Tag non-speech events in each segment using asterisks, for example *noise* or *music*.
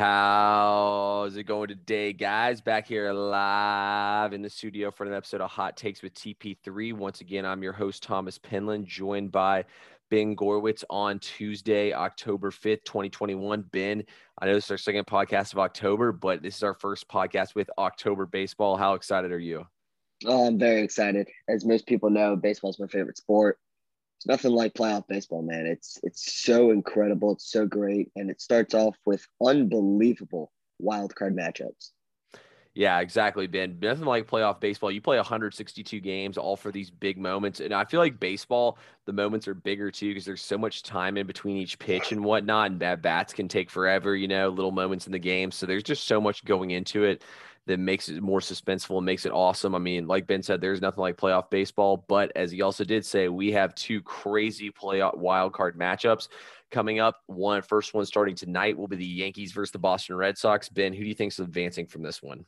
How's it going today, guys? Back here live in the studio for an episode of Hot Takes with TP3. Once again, I'm your host, Thomas Penland, joined by Ben Gorwitz on Tuesday, October 5th, 2021. Ben, I know this is our second podcast of October, but this is our first podcast with October baseball. How excited are you? Oh, I'm very excited. As most people know, baseball is my favorite sport. It's nothing like playoff baseball, man. It's it's so incredible. It's so great, and it starts off with unbelievable wild card matchups. Yeah, exactly, Ben. Nothing like playoff baseball. You play 162 games, all for these big moments, and I feel like baseball, the moments are bigger too because there's so much time in between each pitch and whatnot, and bad bats can take forever. You know, little moments in the game, so there's just so much going into it that makes it more suspenseful and makes it awesome. I mean, like Ben said, there's nothing like playoff baseball, but as he also did say, we have two crazy playoff wild card matchups coming up. One first one starting tonight will be the Yankees versus the Boston Red Sox. Ben, who do you think is advancing from this one?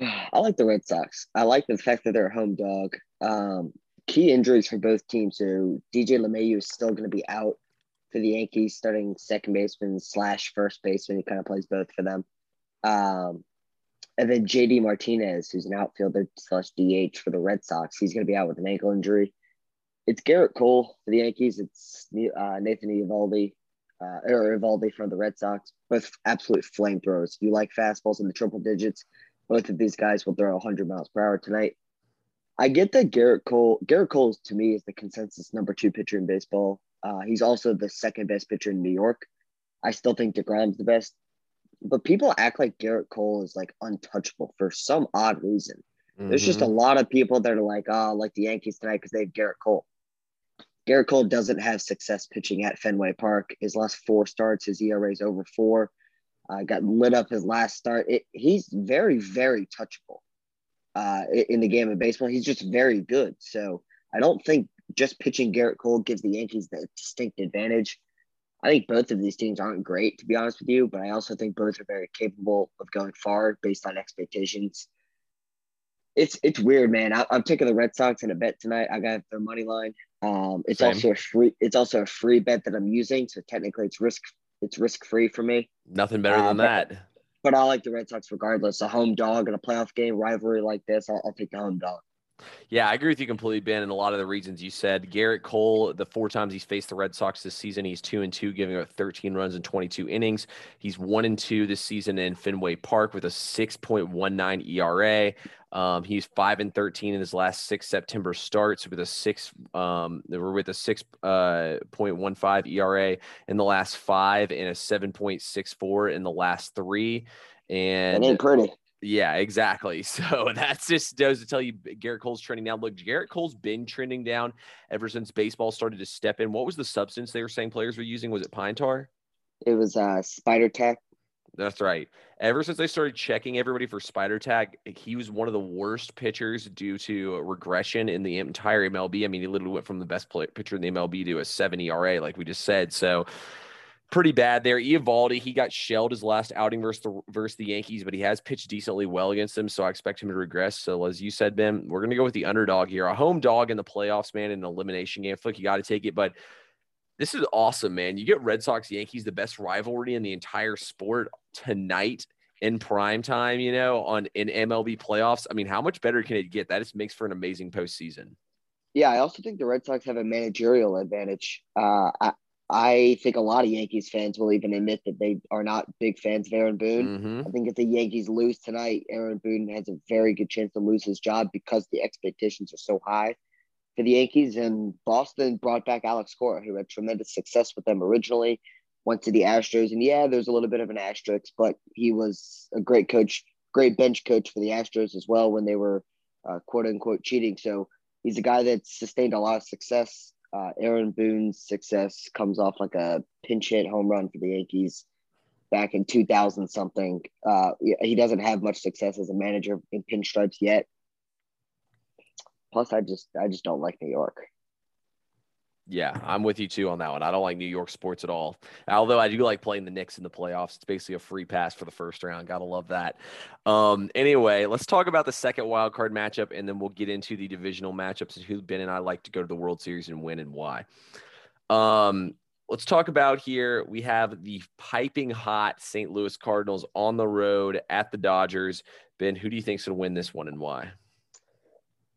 I like the Red Sox. I like the fact that they're a home dog. Um, key injuries for both teams. So DJ LeMahieu is still going to be out for the Yankees, starting second baseman slash first baseman. He kind of plays both for them. Um, and then JD Martinez, who's an outfielder slash DH for the Red Sox, he's going to be out with an ankle injury. It's Gerrit Cole for the Yankees. It's uh, Nathan Ivaldi, uh, or Eovaldi from the Red Sox. Both absolute flamethrowers. If you like fastballs in the triple digits, both of these guys will throw 100 miles per hour tonight. I get that Gerrit Cole. Gerrit Cole to me is the consensus number two pitcher in baseball. Uh, he's also the second best pitcher in New York. I still think Degrom's the best but people act like Gerrit Cole is like untouchable for some odd reason. Mm-hmm. There's just a mm-hmm. lot of people that are like, oh, like the Yankees tonight because they have Gerrit Cole. Gerrit Cole doesn't have success pitching at Fenway Park. His last four starts, his ERA is over four. Uh, got lit up his last start. It, he's very, very touchable uh, in the game of baseball. He's just very good. So I don't think just pitching Gerrit Cole gives the Yankees the distinct advantage. I think both of these teams aren't great, to be honest with you, but I also think both are very capable of going far based on expectations. It's it's weird, man. I, am taking the Red Sox in a bet tonight. I got their money line. Um, it's Same. also a free. It's also a free bet that I'm using, so technically it's risk. It's risk free for me. Nothing better uh, than but, that. But I like the Red Sox regardless. A home dog in a playoff game rivalry like this, I'll, I'll take the home dog. Yeah, I agree with you completely, Ben, and a lot of the reasons you said. Gerrit Cole, the four times he's faced the Red Sox this season, he's two and two, giving up 13 runs in 22 innings. He's one and two this season in Fenway Park with a 6.19 ERA. Um, he's five and 13 in his last six September starts with a six, um, with a 6.15 uh, ERA in the last five and a 7.64 in the last three. And it ain't pretty. Yeah, exactly. *laughs* So that's just does to tell you Gerrit Cole's trending down. Look, Gerrit Cole's been trending down ever since baseball started to step in. What was the substance they were saying players were using? Was it pine tar? It was uh spider tack. That's right. Ever since they started checking everybody for spider tack, he was one of the worst pitchers due to regression in the entire MLB. I mean, he literally went from the best play, pitcher in the MLB to a seven ERA, like we just said. So pretty bad there. Eovaldi, he got shelled his last outing versus the versus the Yankees, but he has pitched decently well against them, so I expect him to regress. So as you said, Ben, we're gonna go with the underdog here, a home dog in the playoffs, man, in an elimination game. Like you got to take it, but this is awesome, man. You get Red Sox Yankees, the best rivalry in the entire sport tonight in prime time, you know, on in MLB playoffs. I mean, how much better can it get? That just makes for an amazing postseason. Yeah, I also think the Red Sox have a managerial advantage. Uh, I think a lot of Yankees fans will even admit that they are not big fans of Aaron Boone. Mm-hmm. I think if the Yankees lose tonight, Aaron Boone has a very good chance to lose his job because the expectations are so high for the Yankees. And Boston brought back Alex Cora, who had tremendous success with them originally, went to the Astros. And yeah, there's a little bit of an asterisk, but he was a great coach, great bench coach for the Astros as well when they were uh, quote unquote cheating. So he's a guy that sustained a lot of success uh, Aaron Boone's success comes off like a pinch hit home run for the Yankees back in 2000 something. Uh, he doesn't have much success as a manager in pinstripes yet. Plus, I just I just don't like New York. Yeah, I'm with you too on that one. I don't like New York sports at all. Although I do like playing the Knicks in the playoffs. It's basically a free pass for the first round. Gotta love that. Um, anyway, let's talk about the second wild card matchup, and then we'll get into the divisional matchups and who Ben and I like to go to the World Series and win and why. Um, let's talk about here. We have the piping hot St. Louis Cardinals on the road at the Dodgers. Ben, who do you think's to win this one and why?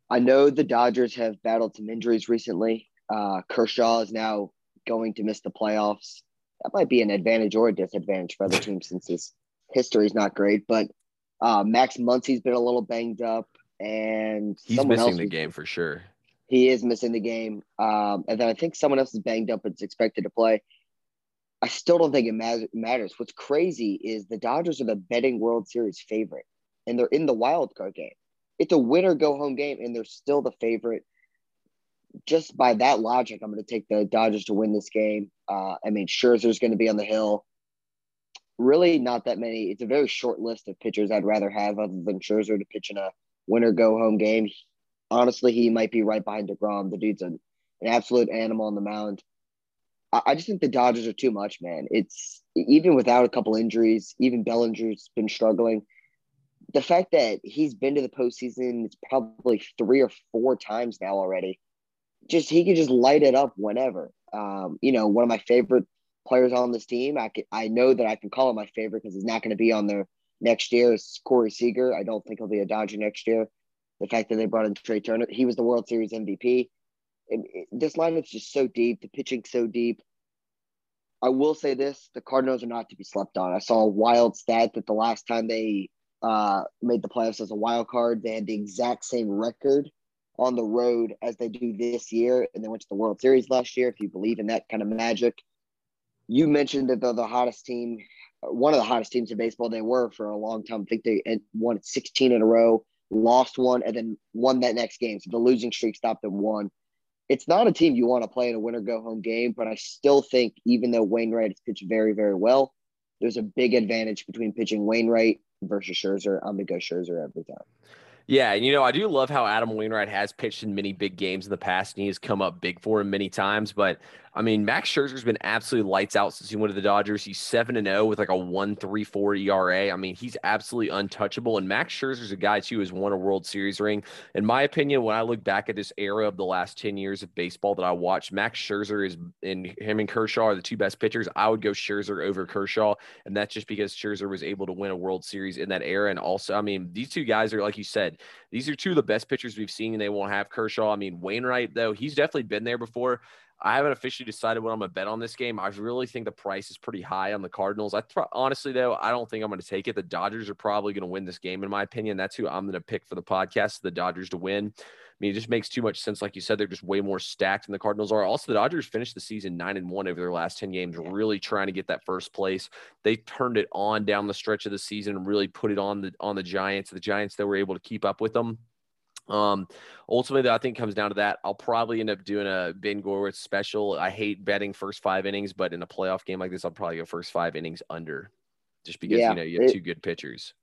I know the Dodgers have battled some injuries recently. Uh, Kershaw is now going to miss the playoffs. That might be an advantage or a disadvantage for other *laughs* teams since his history is not great. But uh, Max Muncy's been a little banged up, and he's missing the game for sure. He is missing the game, um, and then I think someone else is banged up and is expected to play. I still don't think it matters. What's crazy is the Dodgers are the betting World Series favorite, and they're in the wild card game. It's a winner go home game, and they're still the favorite. Just by that logic, I'm going to take the Dodgers to win this game. Uh, I mean, Scherzer's going to be on the hill. Really, not that many. It's a very short list of pitchers I'd rather have other than Scherzer to pitch in a winner go home game. Honestly, he might be right behind DeGrom. The dude's an, an absolute animal on the mound. I, I just think the Dodgers are too much, man. It's even without a couple injuries, even Bellinger's been struggling. The fact that he's been to the postseason, it's probably three or four times now already. Just he can just light it up whenever. Um, you know, one of my favorite players on this team. I I know that I can call him my favorite because he's not going to be on there next year. Is Corey Seager. I don't think he'll be a Dodger next year the fact that they brought in Trea Turner. He was the World Series MVP. And this lineup's just so deep, the pitching so deep. I will say this: the Cardinals are not to be slept on. I saw a wild stat that the last time they uh, made the playoffs as a wild card, they had the exact same record on the road as they do this year, and they went to the World Series last year. If you believe in that kind of magic, you mentioned that they're the hottest team, one of the hottest teams in baseball. They were for a long time. I think they won 16 in a row lost one, and then won that next game. So the losing streak stopped at one. It's not a team you want to play in a winner go home game, but I still think even though Wainwright has pitched very, very well, there's a big advantage between pitching Wainwright versus Scherzer. I'm gonna go Scherzer every time. Yeah, and you know, I do love how Adam Wainwright has pitched in many big games in the past, and he has come up big for him many times. But I mean, Max Scherzer's been absolutely lights out since he went to the Dodgers. He's seven and zero oh with like a one three four ERA. I mean, he's absolutely untouchable. And Max Scherzer's a guy too who's won a World Series ring. In my opinion, when I look back at this era of the last ten years of baseball that I watched, Max Scherzer is and him and Kershaw are the two best pitchers. I would go Scherzer over Kershaw, and that's just because Scherzer was able to win a World Series in that era. And also, I mean, these two guys are like you said these are two of the best pitchers we've seen, and they won't have Kershaw. I mean, Wainwright, though, he's definitely been there before. I haven't officially decided what I'm going to bet on this game. I really think the price is pretty high on the Cardinals. I th- honestly, though, I don't think I'm going to take it. The Dodgers are probably going to win this game, in my opinion. That's who I'm going to pick for the podcast, the Dodgers to win. I mean, it just makes too much sense. Like you said, they're just way more stacked than the Cardinals are. Also, the Dodgers finished the season nine and one over their last 10 games, really trying to get that first place. They turned it on down the stretch of the season and really put it on the on the Giants. The Giants that were able to keep up with them. Um, ultimately, I think comes down to that. I'll probably end up doing a Ben Gorwitz special. I hate betting first five innings, but in a playoff game like this, I'll probably go first five innings under, just because yeah, you know you have it, two good pitchers.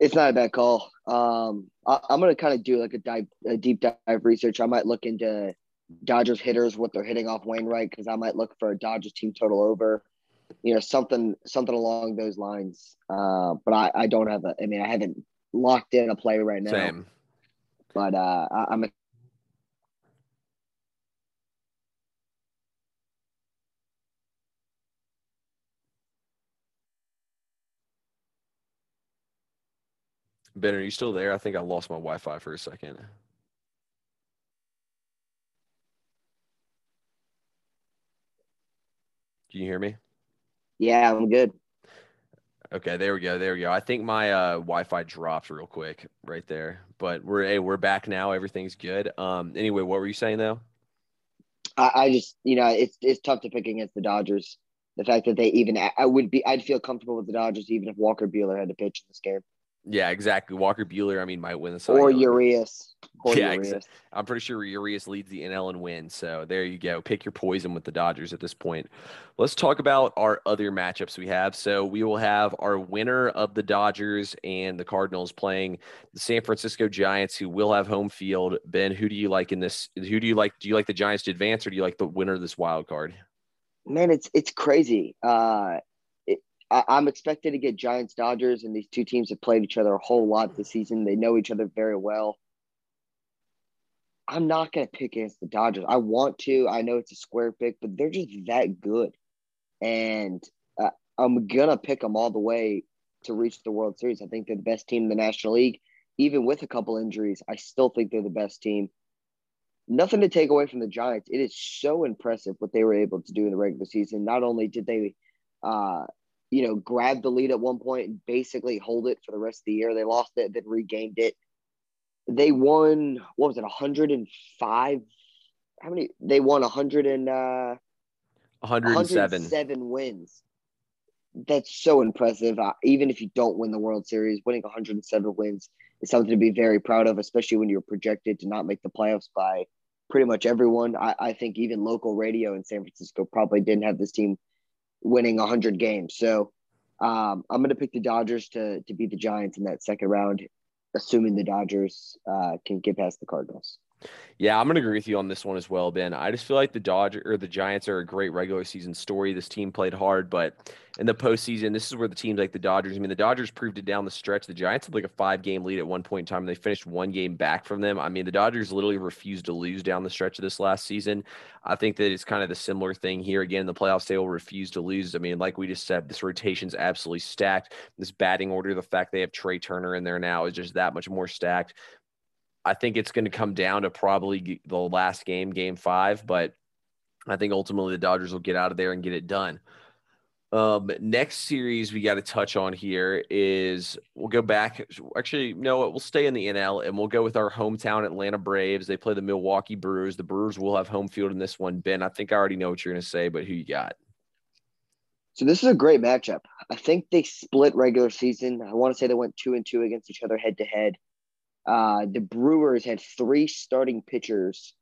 It's not a bad call. Um, I, am gonna kind of do like a dive, a deep dive research. I might look into Dodgers hitters, what they're hitting off Wainwright, because I might look for a Dodgers team total over, you know, something something along those lines. Uh, but I, I don't have a. I mean, I haven't locked in a play right now. Same. But uh, I, am Ben, are you still there? I think I lost my Wi-Fi for a second. Can you hear me? Yeah, I'm good. Okay, there we go. There we go. I think my uh, Wi-Fi dropped real quick right there, but we're hey, we're back now. Everything's good. Um. Anyway, what were you saying though? I, I just you know it's it's tough to pick against the Dodgers. The fact that they even I would be I'd feel comfortable with the Dodgers even if Walker Buehler had to pitch in this game. Yeah, exactly. Walker Buehler, I mean, might win the Cy or Urias. Or yeah, Urias. I'm pretty sure Urias leads the NL and wins. So there you go. Pick your poison with the Dodgers at this point. Let's talk about our other matchups we have. So we will have our winner of the Dodgers and the Cardinals playing the San Francisco Giants, who will have home field. Ben, who do you like in this? Who do you like? Do you like the Giants to advance, or do you like the winner of this wild card? Man, it's it's crazy. Uh, I, am expected to get Giants Dodgers, and these two teams have played each other a whole lot this season. They know each other very well. I'm not going to pick against the Dodgers. I want to. I know it's a square pick, but they're just that good. And uh, I'm going to pick them all the way to reach the World Series. I think they're the best team in the National League. Even with a couple injuries, I still think they're the best team. Nothing to take away from the Giants. It is so impressive what they were able to do in the regular season. Not only did they, uh, you know, grab the lead at one point and basically hold it for the rest of the year, they lost it, then regained it. They won what was it 105 how many? They won 100 and uh 107 107 wins. That's so impressive uh, even if you don't win the world series winning 107 wins is something to be very proud of especially when you're projected to not make the playoffs by pretty much everyone. I, I think even local radio in san francisco probably didn't have this team winning 100 games so um, i'm going to pick the dodgers to, to beat the giants in that second round assuming the Dodgers uh, can get past the Cardinals. Yeah, I'm gonna agree with you on this one as well, Ben. I just feel like the Dodger or the Giants are a great regular season story. This team played hard, but in the postseason, this is where the teams like the Dodgers. I mean, the Dodgers proved it down the stretch. The Giants had like a five game lead at one point in time, and they finished one game back from them. I mean, the Dodgers literally refused to lose down the stretch of this last season. I think that it's kind of the similar thing here. Again, the playoffs, they will refuse to lose. I mean, like we just said, this rotation's absolutely stacked. This batting order, the fact they have Trea Turner in there now is just that much more stacked. I think it's going to come down to probably the last game, game five, but I think ultimately the Dodgers will get out of there and get it done. Um, next series we got to touch on here is we'll go back. Actually, no, we'll stay in the NL and we'll go with our hometown Atlanta Braves. They play the Milwaukee Brewers. The Brewers will have home field in this one. Ben, I think I already know what you're going to say, but who you got? So this is a great matchup. I think they split regular season. I want to say they went two and two against each other head to head. Uh, the Brewers had three starting pitchers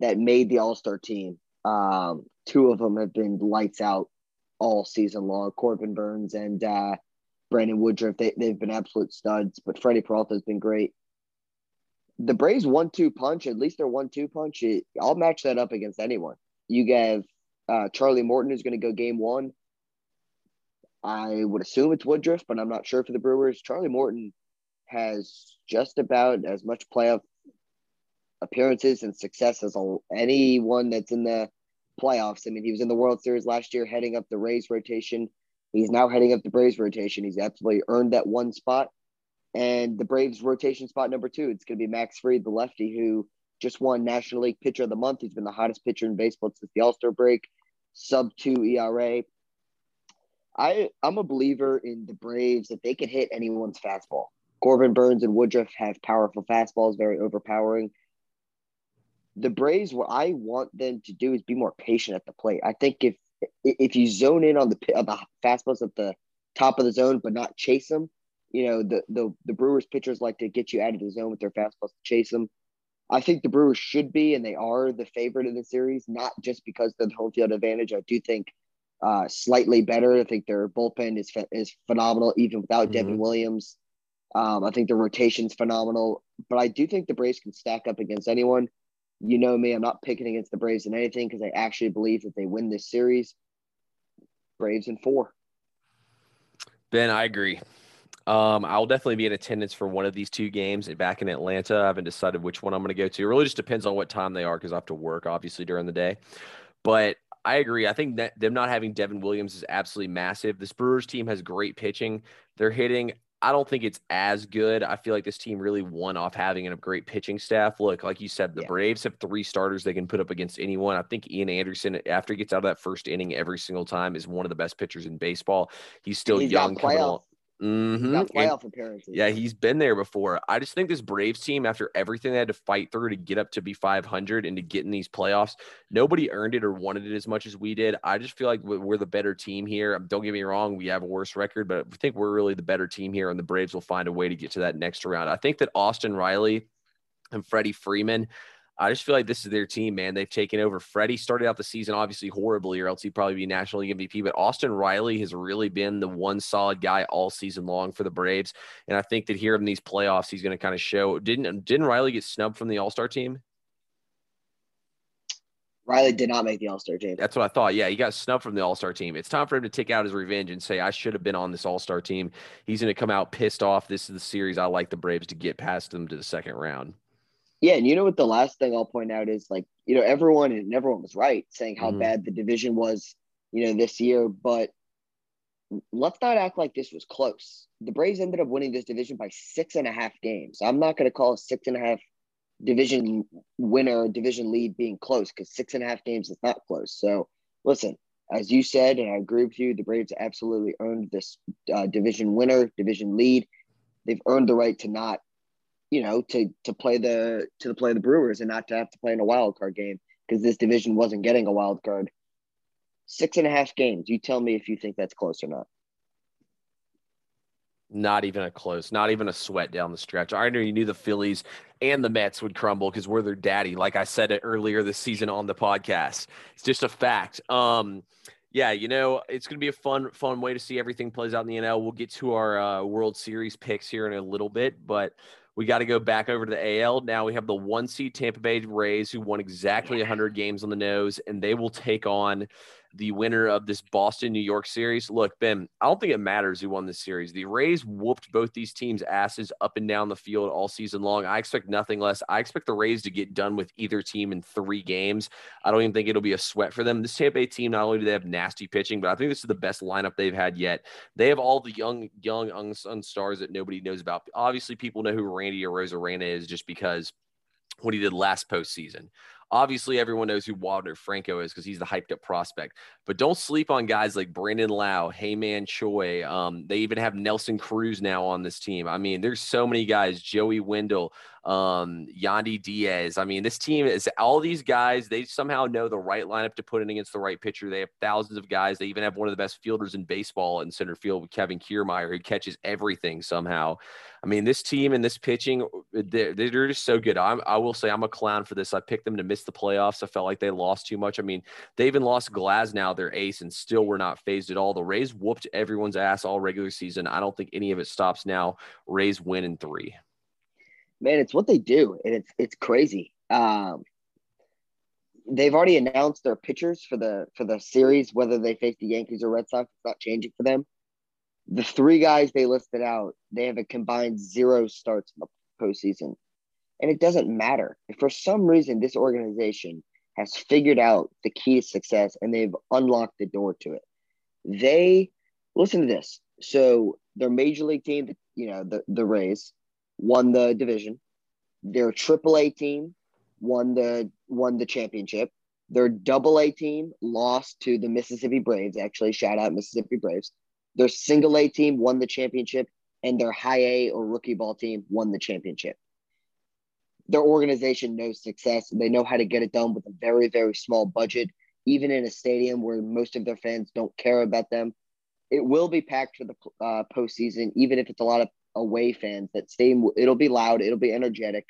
that made the All Star team. Um, two of them have been lights out all season long. Corbin Burnes and uh, Brandon Woodruff, they, they've been absolute studs, but Freddie Peralta has been great. The Braves one two punch, at least their one two punch, it, I'll match that up against anyone. You have uh, Charlie Morton, who's going to go game one. I would assume it's Woodruff, but I'm not sure for the Brewers. Charlie Morton has just about as much playoff appearances and success as anyone that's in the playoffs. I mean, he was in the World Series last year, heading up the Rays rotation. He's now heading up the Braves rotation. He's absolutely earned that one spot. And the Braves rotation spot number two, it's going to be Max Fried, the lefty, who just won National League Pitcher of the Month. He's been the hottest pitcher in baseball since the All Star break, sub two ERA. I I'm a believer in the Braves that they can hit anyone's fastball. Corbin Burnes and Woodruff have powerful fastballs, very overpowering. The Braves, what I want them to do is be more patient at the plate. I think if if you zone in on the on the fastballs at the top of the zone, but not chase them, you know the the the Brewers pitchers like to get you out of the zone with their fastballs to chase them. I think the Brewers should be and they are the favorite in the series, not just because of the home field advantage. I do think uh, slightly better. I think their bullpen is is phenomenal, even without mm-hmm. Devin Williams. Um, I think the rotation's phenomenal, but I do think the Braves can stack up against anyone. You know me, I'm not picking against the Braves in anything because I actually believe that they win this series. Braves in four. Ben, I agree. Um, I'll definitely be in attendance for one of these two games back in Atlanta. I haven't decided which one I'm going to go to. It really just depends on what time they are because I have to work obviously during the day. But I agree. I think that them not having Devin Williams is absolutely massive. This Brewers team has great pitching. They're hitting I don't think it's as good. I feel like this team really won off having a great pitching staff. Look, like you said, the yeah. Braves have three starters they can put up against anyone. I think Ian Anderson, after he gets out of that first inning every single time, is one of the best pitchers in baseball. He's still he's young, along. Mm-hmm. Got playoff and, appearances. Yeah, he's been there before. I just think this Braves team, after everything they had to fight through to get up to be 500 and to get in these playoffs, nobody earned it or wanted it as much as we did. I just feel like we're the better team here. Um, don't get me wrong, we have a worse record, but I think we're really the better team here, and the Braves will find a way to get to that next round. I think that Austin Riley and Freddie Freeman I just feel like this is their team, man. They've taken over. Freddie started out the season obviously horribly, or else he'd probably be National League MVP. But Austin Riley has really been the one solid guy all season long for the Braves, and I think that here in these playoffs, he's going to kind of show. Didn't didn't Riley get snubbed from the All Star team? Riley did not make the All Star team. That's what I thought. Yeah, he got snubbed from the All Star team. It's time for him to take out his revenge and say, I should have been on this All Star team. He's going to come out pissed off. This is the series I like the Braves to get past them to the second round. Yeah, and you know what the last thing I'll point out is like, you know, everyone and everyone was right saying how Mhm. bad the division was, you know, this year, but let's not act like this was close. The Braves ended up winning this division by six and a half games. I'm not going to call a six and a half division winner, division lead being close because six and a half games is not close. So, listen, as you said, and I agree with you, the Braves absolutely earned this uh, division winner, division lead. They've earned the right to not, you know, to to play the to the play the Brewers and not to have to play in a wild card game because this division wasn't getting a wild card. Six and a half games. You tell me if you think that's close or not. Not even a close, not even a sweat down the stretch. I knew you knew the Phillies and the Mets would crumble because we're their daddy. Like I said it earlier this season on the podcast. It's just a fact. Um, yeah, you know, it's going to be a fun, fun way to see everything plays out in the NL. We'll get to our uh, World Series picks here in a little bit, but we got to go back over to the AL. Now we have the one seed Tampa Bay Rays who won exactly 100 games on the nose, and they will take on the winner of this Boston New York series. Look, Ben, I don't think it matters who won this series. The Rays whooped both these teams' asses up and down the field all season long. I expect nothing less. I expect the Rays to get done with either team in three games. I don't even think it'll be a sweat for them. This Tampa Bay team, not only do they have nasty pitching, but I think this is the best lineup they've had yet. They have all the young, young unsung stars that nobody knows about. Obviously, people know who Randy or Rosa Arozarena is just because what he did last postseason. Obviously, everyone knows who Wander Franco is because he's the hyped up prospect. But don't sleep on guys like Brandon Lowe, Ji-Man Choi. Um, they even have Nelson Cruz now on this team. I mean, there's so many guys. Joey Wendle, um, Yandy Diaz. I mean, this team is all these guys. They somehow know the right lineup to put in against the right pitcher. They have thousands of guys. They even have one of the best fielders in baseball in center field with Kevin Kiermaier, who catches everything somehow. I mean, this team and this pitching, they're, they're just so good. I'm, I will say I'm a clown for this. I picked them to miss the playoffs. I felt like they lost too much. I mean, they even lost Glasnow, their ace, and still were not phased at all. The Rays whooped everyone's ass all regular season. I don't think any of it stops now. Rays win in three. Man, it's what they do, and it's it's crazy. Um, they've already announced their pitchers for the for the series, whether they face the Yankees or Red Sox. It's not changing for them. The three guys they listed out, they have a combined zero starts in the postseason, and it doesn't matter. If for some reason this organization has figured out the key to success and they've unlocked the door to it, they listen to this. So their major league team, you know, the the Rays, won the division. Their AAA team won the won the championship. Their double A team lost to the Mississippi Braves. Actually, shout out Mississippi Braves. Their single A team won the championship, and their high A or rookie ball team won the championship. Their organization knows success. They know how to get it done with a very, very small budget, even in a stadium where most of their fans don't care about them. It will be packed for the uh, postseason, even if it's a lot of away fans. That stadium, it'll be loud, it'll be energetic.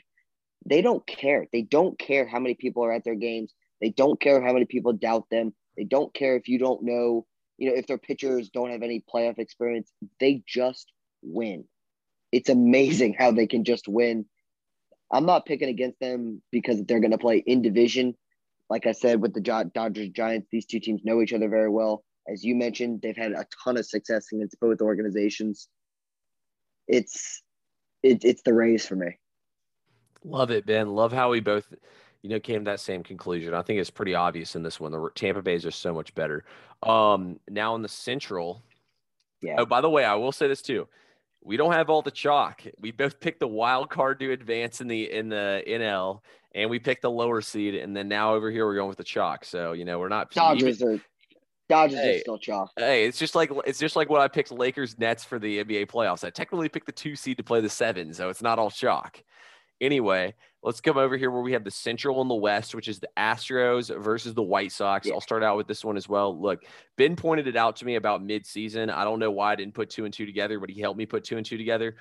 They don't care. They don't care how many people are at their games. They don't care how many people doubt them. They don't care if you don't know, you know, if their pitchers don't have any playoff experience. They just win. It's amazing how they can just win. I'm not picking against them because they're going to play in division. Like I said, with the Dodgers Giants, these two teams know each other very well. As you mentioned, they've had a ton of success against both organizations. It's it, it's the Rays for me. Love it, Ben. Love how we both, you know, came to that same conclusion. I think it's pretty obvious in this one. The Tampa Bay's are so much better. Um, now in the Central. Yeah. Oh, by the way, I will say this too. We don't have all the chalk. We both picked the wild card to advance in the in the NL, and we picked the lower seed. And then now over here we're going with the chalk. So you know we're not Dodgers even, are Dodgers Hey. are still chalk. Hey, it's just like it's just like what I picked Lakers Nets for the NBA playoffs. I technically picked the two seed to play the seven, so it's not all chalk. Anyway, let's come over here where we have the Central and the West, which is the Astros versus the White Sox. Yeah. I'll start out with this one as well. Look, Ben pointed it out to me about midseason. I don't know why I didn't put two and two together, but he helped me put two and two together.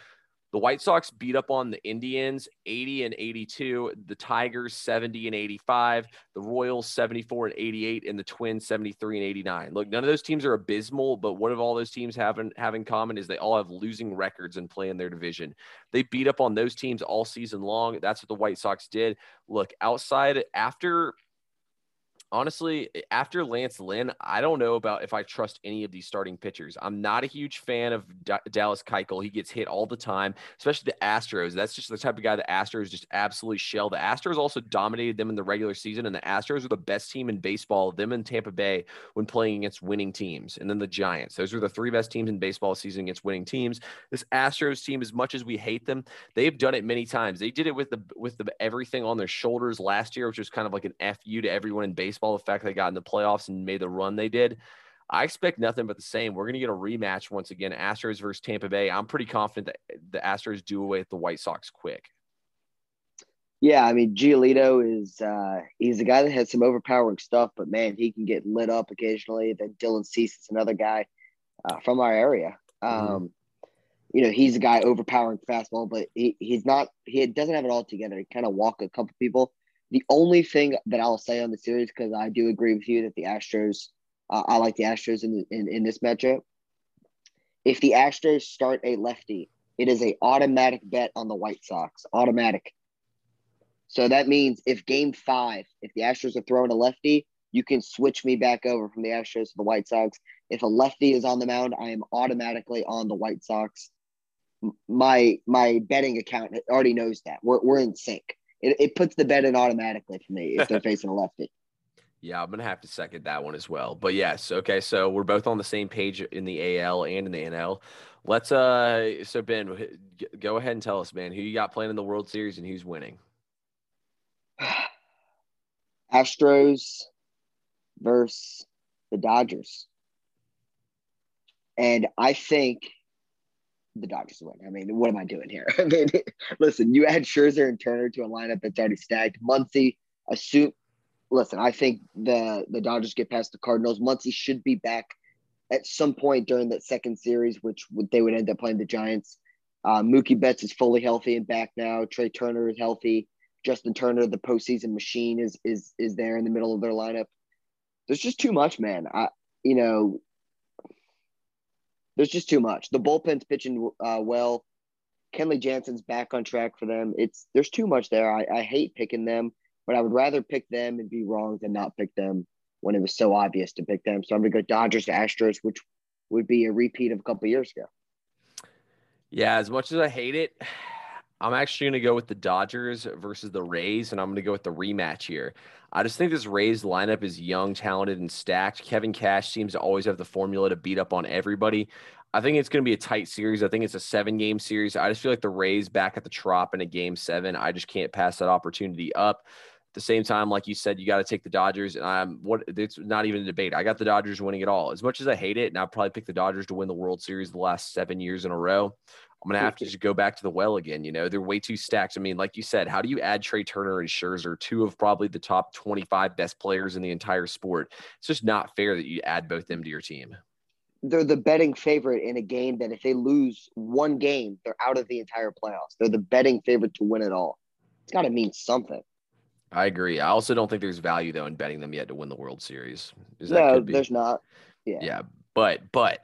The White Sox beat up on the Indians 80 and 82, the Tigers 70 and 85, the Royals 74 and 88, and the Twins 73 and 89. Look, none of those teams are abysmal, but what have all those teams have in, have in common is they all have losing records and play in their division. They beat up on those teams all season long. That's what the White Sox did. Look, outside after honestly, after Lance Lynn, I don't know about if I trust any of these starting pitchers. I'm not a huge fan of D- Dallas Keuchel. He gets hit all the time, especially the Astros. That's just the type of guy the Astros just absolutely shell. The Astros also dominated them in the regular season, and the Astros are the best team in baseball. Them in Tampa Bay when playing against winning teams, and then the Giants. Those are the three best teams in baseball season against winning teams. This Astros team, as much as we hate them, they've done it many times. They did it with the with the everything on their shoulders last year, which was kind of like an fu to everyone in baseball baseball, the fact they got in the playoffs and made the run they did. I expect nothing but the same. We're going to get a rematch once again, Astros versus Tampa Bay. I'm pretty confident that the Astros do away with the White Sox quick. Yeah, I mean Giolito is uh, he's a guy that has some overpowering stuff, but man, he can get lit up occasionally. Then Dylan Cease is another guy uh, from our area. Mm-hmm. Um, mm-hmm. You know, he's a guy overpowering fastball, but he, he's not. He doesn't have it all together. He kind of walk a couple people. The only thing that I'll say on the series, because I do agree with you that the Astros, uh, I like the Astros in, in, in this matchup. If the Astros start a lefty, it is a automatic bet on the White Sox. Automatic. So that means if game five, if the Astros are throwing a lefty, you can switch me back over from the Astros to the White Sox. If a lefty is on the mound, I am automatically on the White Sox. My my betting account already knows that. We're, we're in sync it, it puts the bet in automatically for me if they're *laughs* facing a lefty. Yeah, I'm gonna have to second that one as well. But yes, okay, so we're both on the same page in the AL and in the NL. Let's uh, so Ben, go ahead and tell us, man, who you got playing in the World Series and who's winning. *sighs* Astros versus the Dodgers, and I think the Dodgers win. I mean, what am I doing here? *laughs* I mean, listen, you add Scherzer and Turner to a lineup that's already stacked. Muncy, assume. Listen, I think the the Dodgers get past the Cardinals. Muncy should be back at some point during that second series, which would, they would end up playing the Giants. Uh, Mookie Betts is fully healthy and back now. Trea Turner is healthy. Justin Turner, the postseason machine, is is is there in the middle of their lineup. There's just too much, man. I you know there's just too much. The bullpen's pitching uh, well. Kenley Jansen's back on track for them. It's there's too much there. I, I hate picking them, but I would rather pick them and be wrong than not pick them when it was so obvious to pick them. So I'm gonna go Dodgers Astros, which would be a repeat of a couple years ago. Yeah, as much as I hate it, I'm actually going to go with the Dodgers versus the Rays, and I'm going to go with the rematch here. I just think this Rays lineup is young, talented, and stacked. Kevin Cash seems to always have the formula to beat up on everybody. I think it's going to be a tight series. I think it's a seven game series. I just feel like the Rays back at the Trop in a game seven. I just can't pass that opportunity up. At the same time, like you said, you got to take the Dodgers. And I'm what it's not even a debate. I got the Dodgers winning it all. As much as I hate it, and I'll probably pick the Dodgers to win the World Series the last seven years in a row. I'm gonna have to just go back to the well again. You know, they're way too stacked. I mean, like you said, how do you add Trea Turner and Scherzer, two of probably the top 25 best players in the entire sport? It's just not fair that you add both them to your team. They're the betting favorite in a game that if they lose one game, they're out of the entire playoffs. They're the betting favorite to win it all. It's got to mean something. I agree. I also don't think there's value though in betting them yet to win the World Series. no, there's not. Yeah. Yeah, but but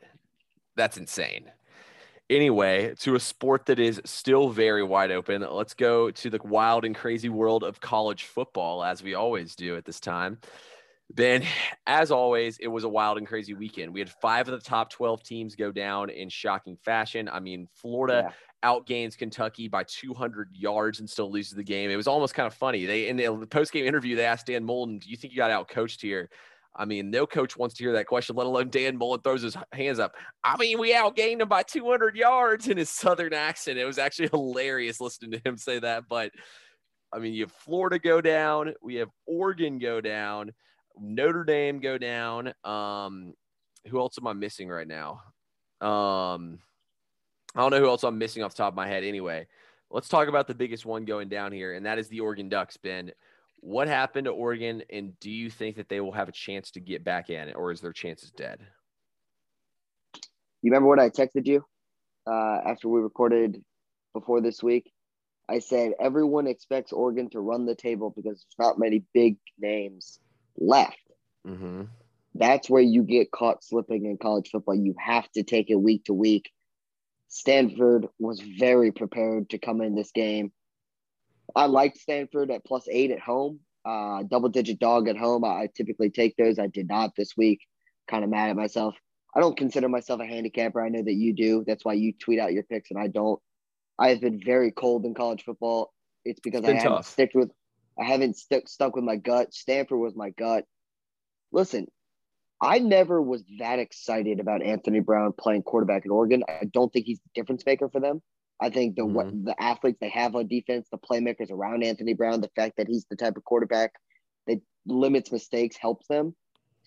that's insane. Anyway, to a sport that is still very wide open, let's go to the wild and crazy world of college football, as we always do at this time. Ben, as always, it was a wild and crazy weekend. We had five of the top 12 teams go down in shocking fashion. I mean, Florida yeah. outgains Kentucky by 200 yards and still loses the game. It was almost kind of funny. They in the post game interview, they asked Dan Mullen, "Do you think you got out coached here?" I mean, no coach wants to hear that question, let alone Dan Mullen throws his hands up. I mean, we outgained him by 200 yards in his southern accent. It was actually *laughs* hilarious listening to him say that. But I mean, you have Florida go down, we have Oregon go down, Notre Dame go down. Um, who else am I missing right now? Um, I don't know who else I'm missing off the top of my head. Anyway, let's talk about the biggest one going down here, and that is the Oregon Ducks, Ben. What happened to Oregon, and do you think that they will have a chance to get back in, or is their chances dead? You remember what I texted you uh, after we recorded before this week? I said everyone expects Oregon to run the table because there's not many big names left. Mm-hmm. That's where you get caught slipping in college football. You have to take it week to week. Stanford was very prepared to come in this game I liked Stanford at plus eight at home. Uh, double digit dog at home. I typically take those. I did not this week. Kind of mad at myself. I don't consider myself a handicapper. I know that you do. That's why you tweet out your picks and I don't. I have been very cold in college football. It's because It's I haven't tough. sticked with I haven't stuck stuck with my gut. Stanford was my gut. Listen, I never was that excited about Anthony Brown playing quarterback at Oregon. I don't think he's the difference maker for them. I think the what the athletes they have on defense, the playmakers around Anthony Brown, the fact that he's the type of quarterback that limits mistakes helps them.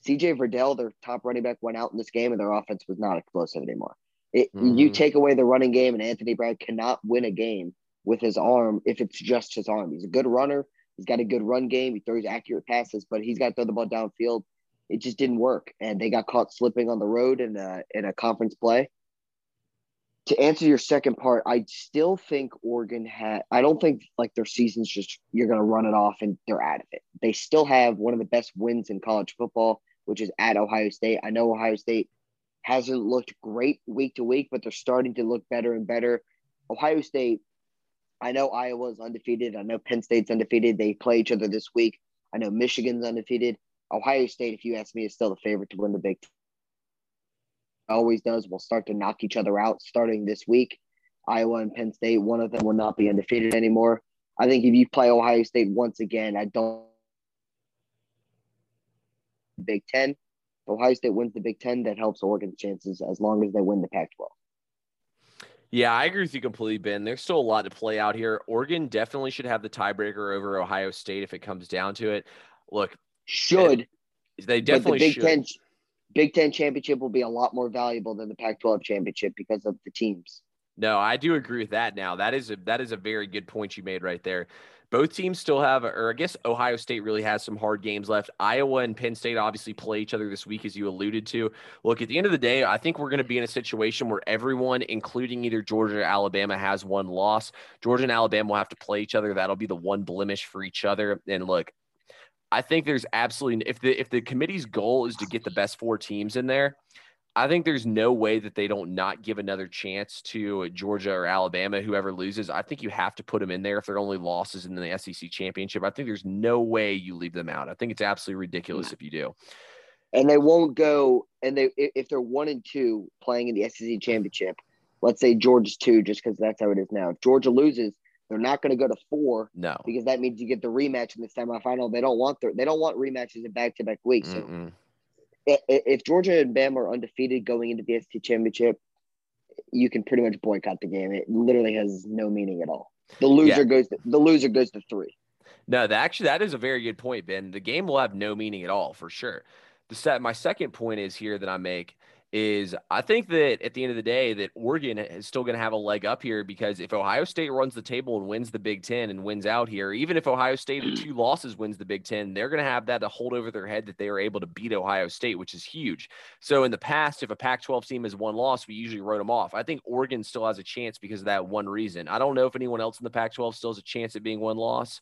CJ Verdell, their top running back, went out in this game and their offense was not explosive anymore. It, You Mhm. take away the running game, and Anthony Brown cannot win a game with his arm if it's just his arm. He's a good runner. He's got a good run game. He throws accurate passes, but he's got to throw the ball downfield. It just didn't work, and they got caught slipping on the road in a in a conference play. To answer your second part, I still think Oregon had. I don't think like their season's just you're going to run it off and they're out of it. They still have one of the best wins in college football, which is at Ohio State. I know Ohio State hasn't looked great week to week, but they're starting to look better and better. Ohio State, I know Iowa's undefeated. I know Penn State's undefeated. They play each other this week. I know Michigan's undefeated. Ohio State, if you ask me, is still the favorite to win the Big. Always does. Will start to knock each other out starting this week. Iowa and Penn State, one of them will not be undefeated anymore. I think if you play Ohio State once again, I don't Big Ten. If Ohio State wins the Big Ten, that helps Oregon's chances as long as they win the Pac 12. Yeah, I agree with you completely, Ben. There's still a lot to play out here. Oregon definitely should have the tiebreaker over Ohio State if it comes down to it. Look, Should, they but the definitely Big should. Ten Big Ten championship will be a lot more valuable than the Pac 12 championship because of the teams. No, I do agree with that. Now that is a that is a very good point you made right there. Both teams still have, or I guess Ohio State really has some hard games left. Iowa and Penn State obviously play each other this week, as you alluded to. Look, at the end of the day, I think we're going to be in a situation where everyone, including either Georgia or Alabama, has one loss. Georgia and Alabama will have to play each other. That'll be the one blemish for each other. And look, I think there's absolutely if the if the committee's goal is to get the best four teams in there, I think there's no way that they don't not give another chance to Georgia or Alabama, whoever loses. I think you have to put them in there if they're only losses in the SEC championship. I think there's no way you leave them out. I think it's absolutely ridiculous if you do. And they won't go, and they if if they're one and two playing in the SEC championship, let's say Georgia's two, just because that's how it is now. If Georgia loses, they're not going to go to four No. because that means you get the rematch in the semifinal. They don't want their, they don't want rematches in back to back weeks. So if Georgia and Bama are undefeated going into the SEC championship, you can pretty much boycott the game. It literally has no meaning at all. The loser Yeah. goes. To, the loser goes to three. No, that actually that is a very good point, Ben. The game will have no meaning at all for sure. The set my second point is here that I make is I think that at the end of the day that Oregon is still going to have a leg up here because if Ohio State runs the table and wins the Big 10 and wins out here, even if Ohio State with mm. two losses wins the Big 10, they're going to have that to hold over their head that they were able to beat Ohio State, which is huge. So in the past if a Pac-12 team has one loss, we usually wrote them off. I think Oregon still has a chance because of that one reason. I don't know if anyone else in the Pac-12 still has a chance at being one loss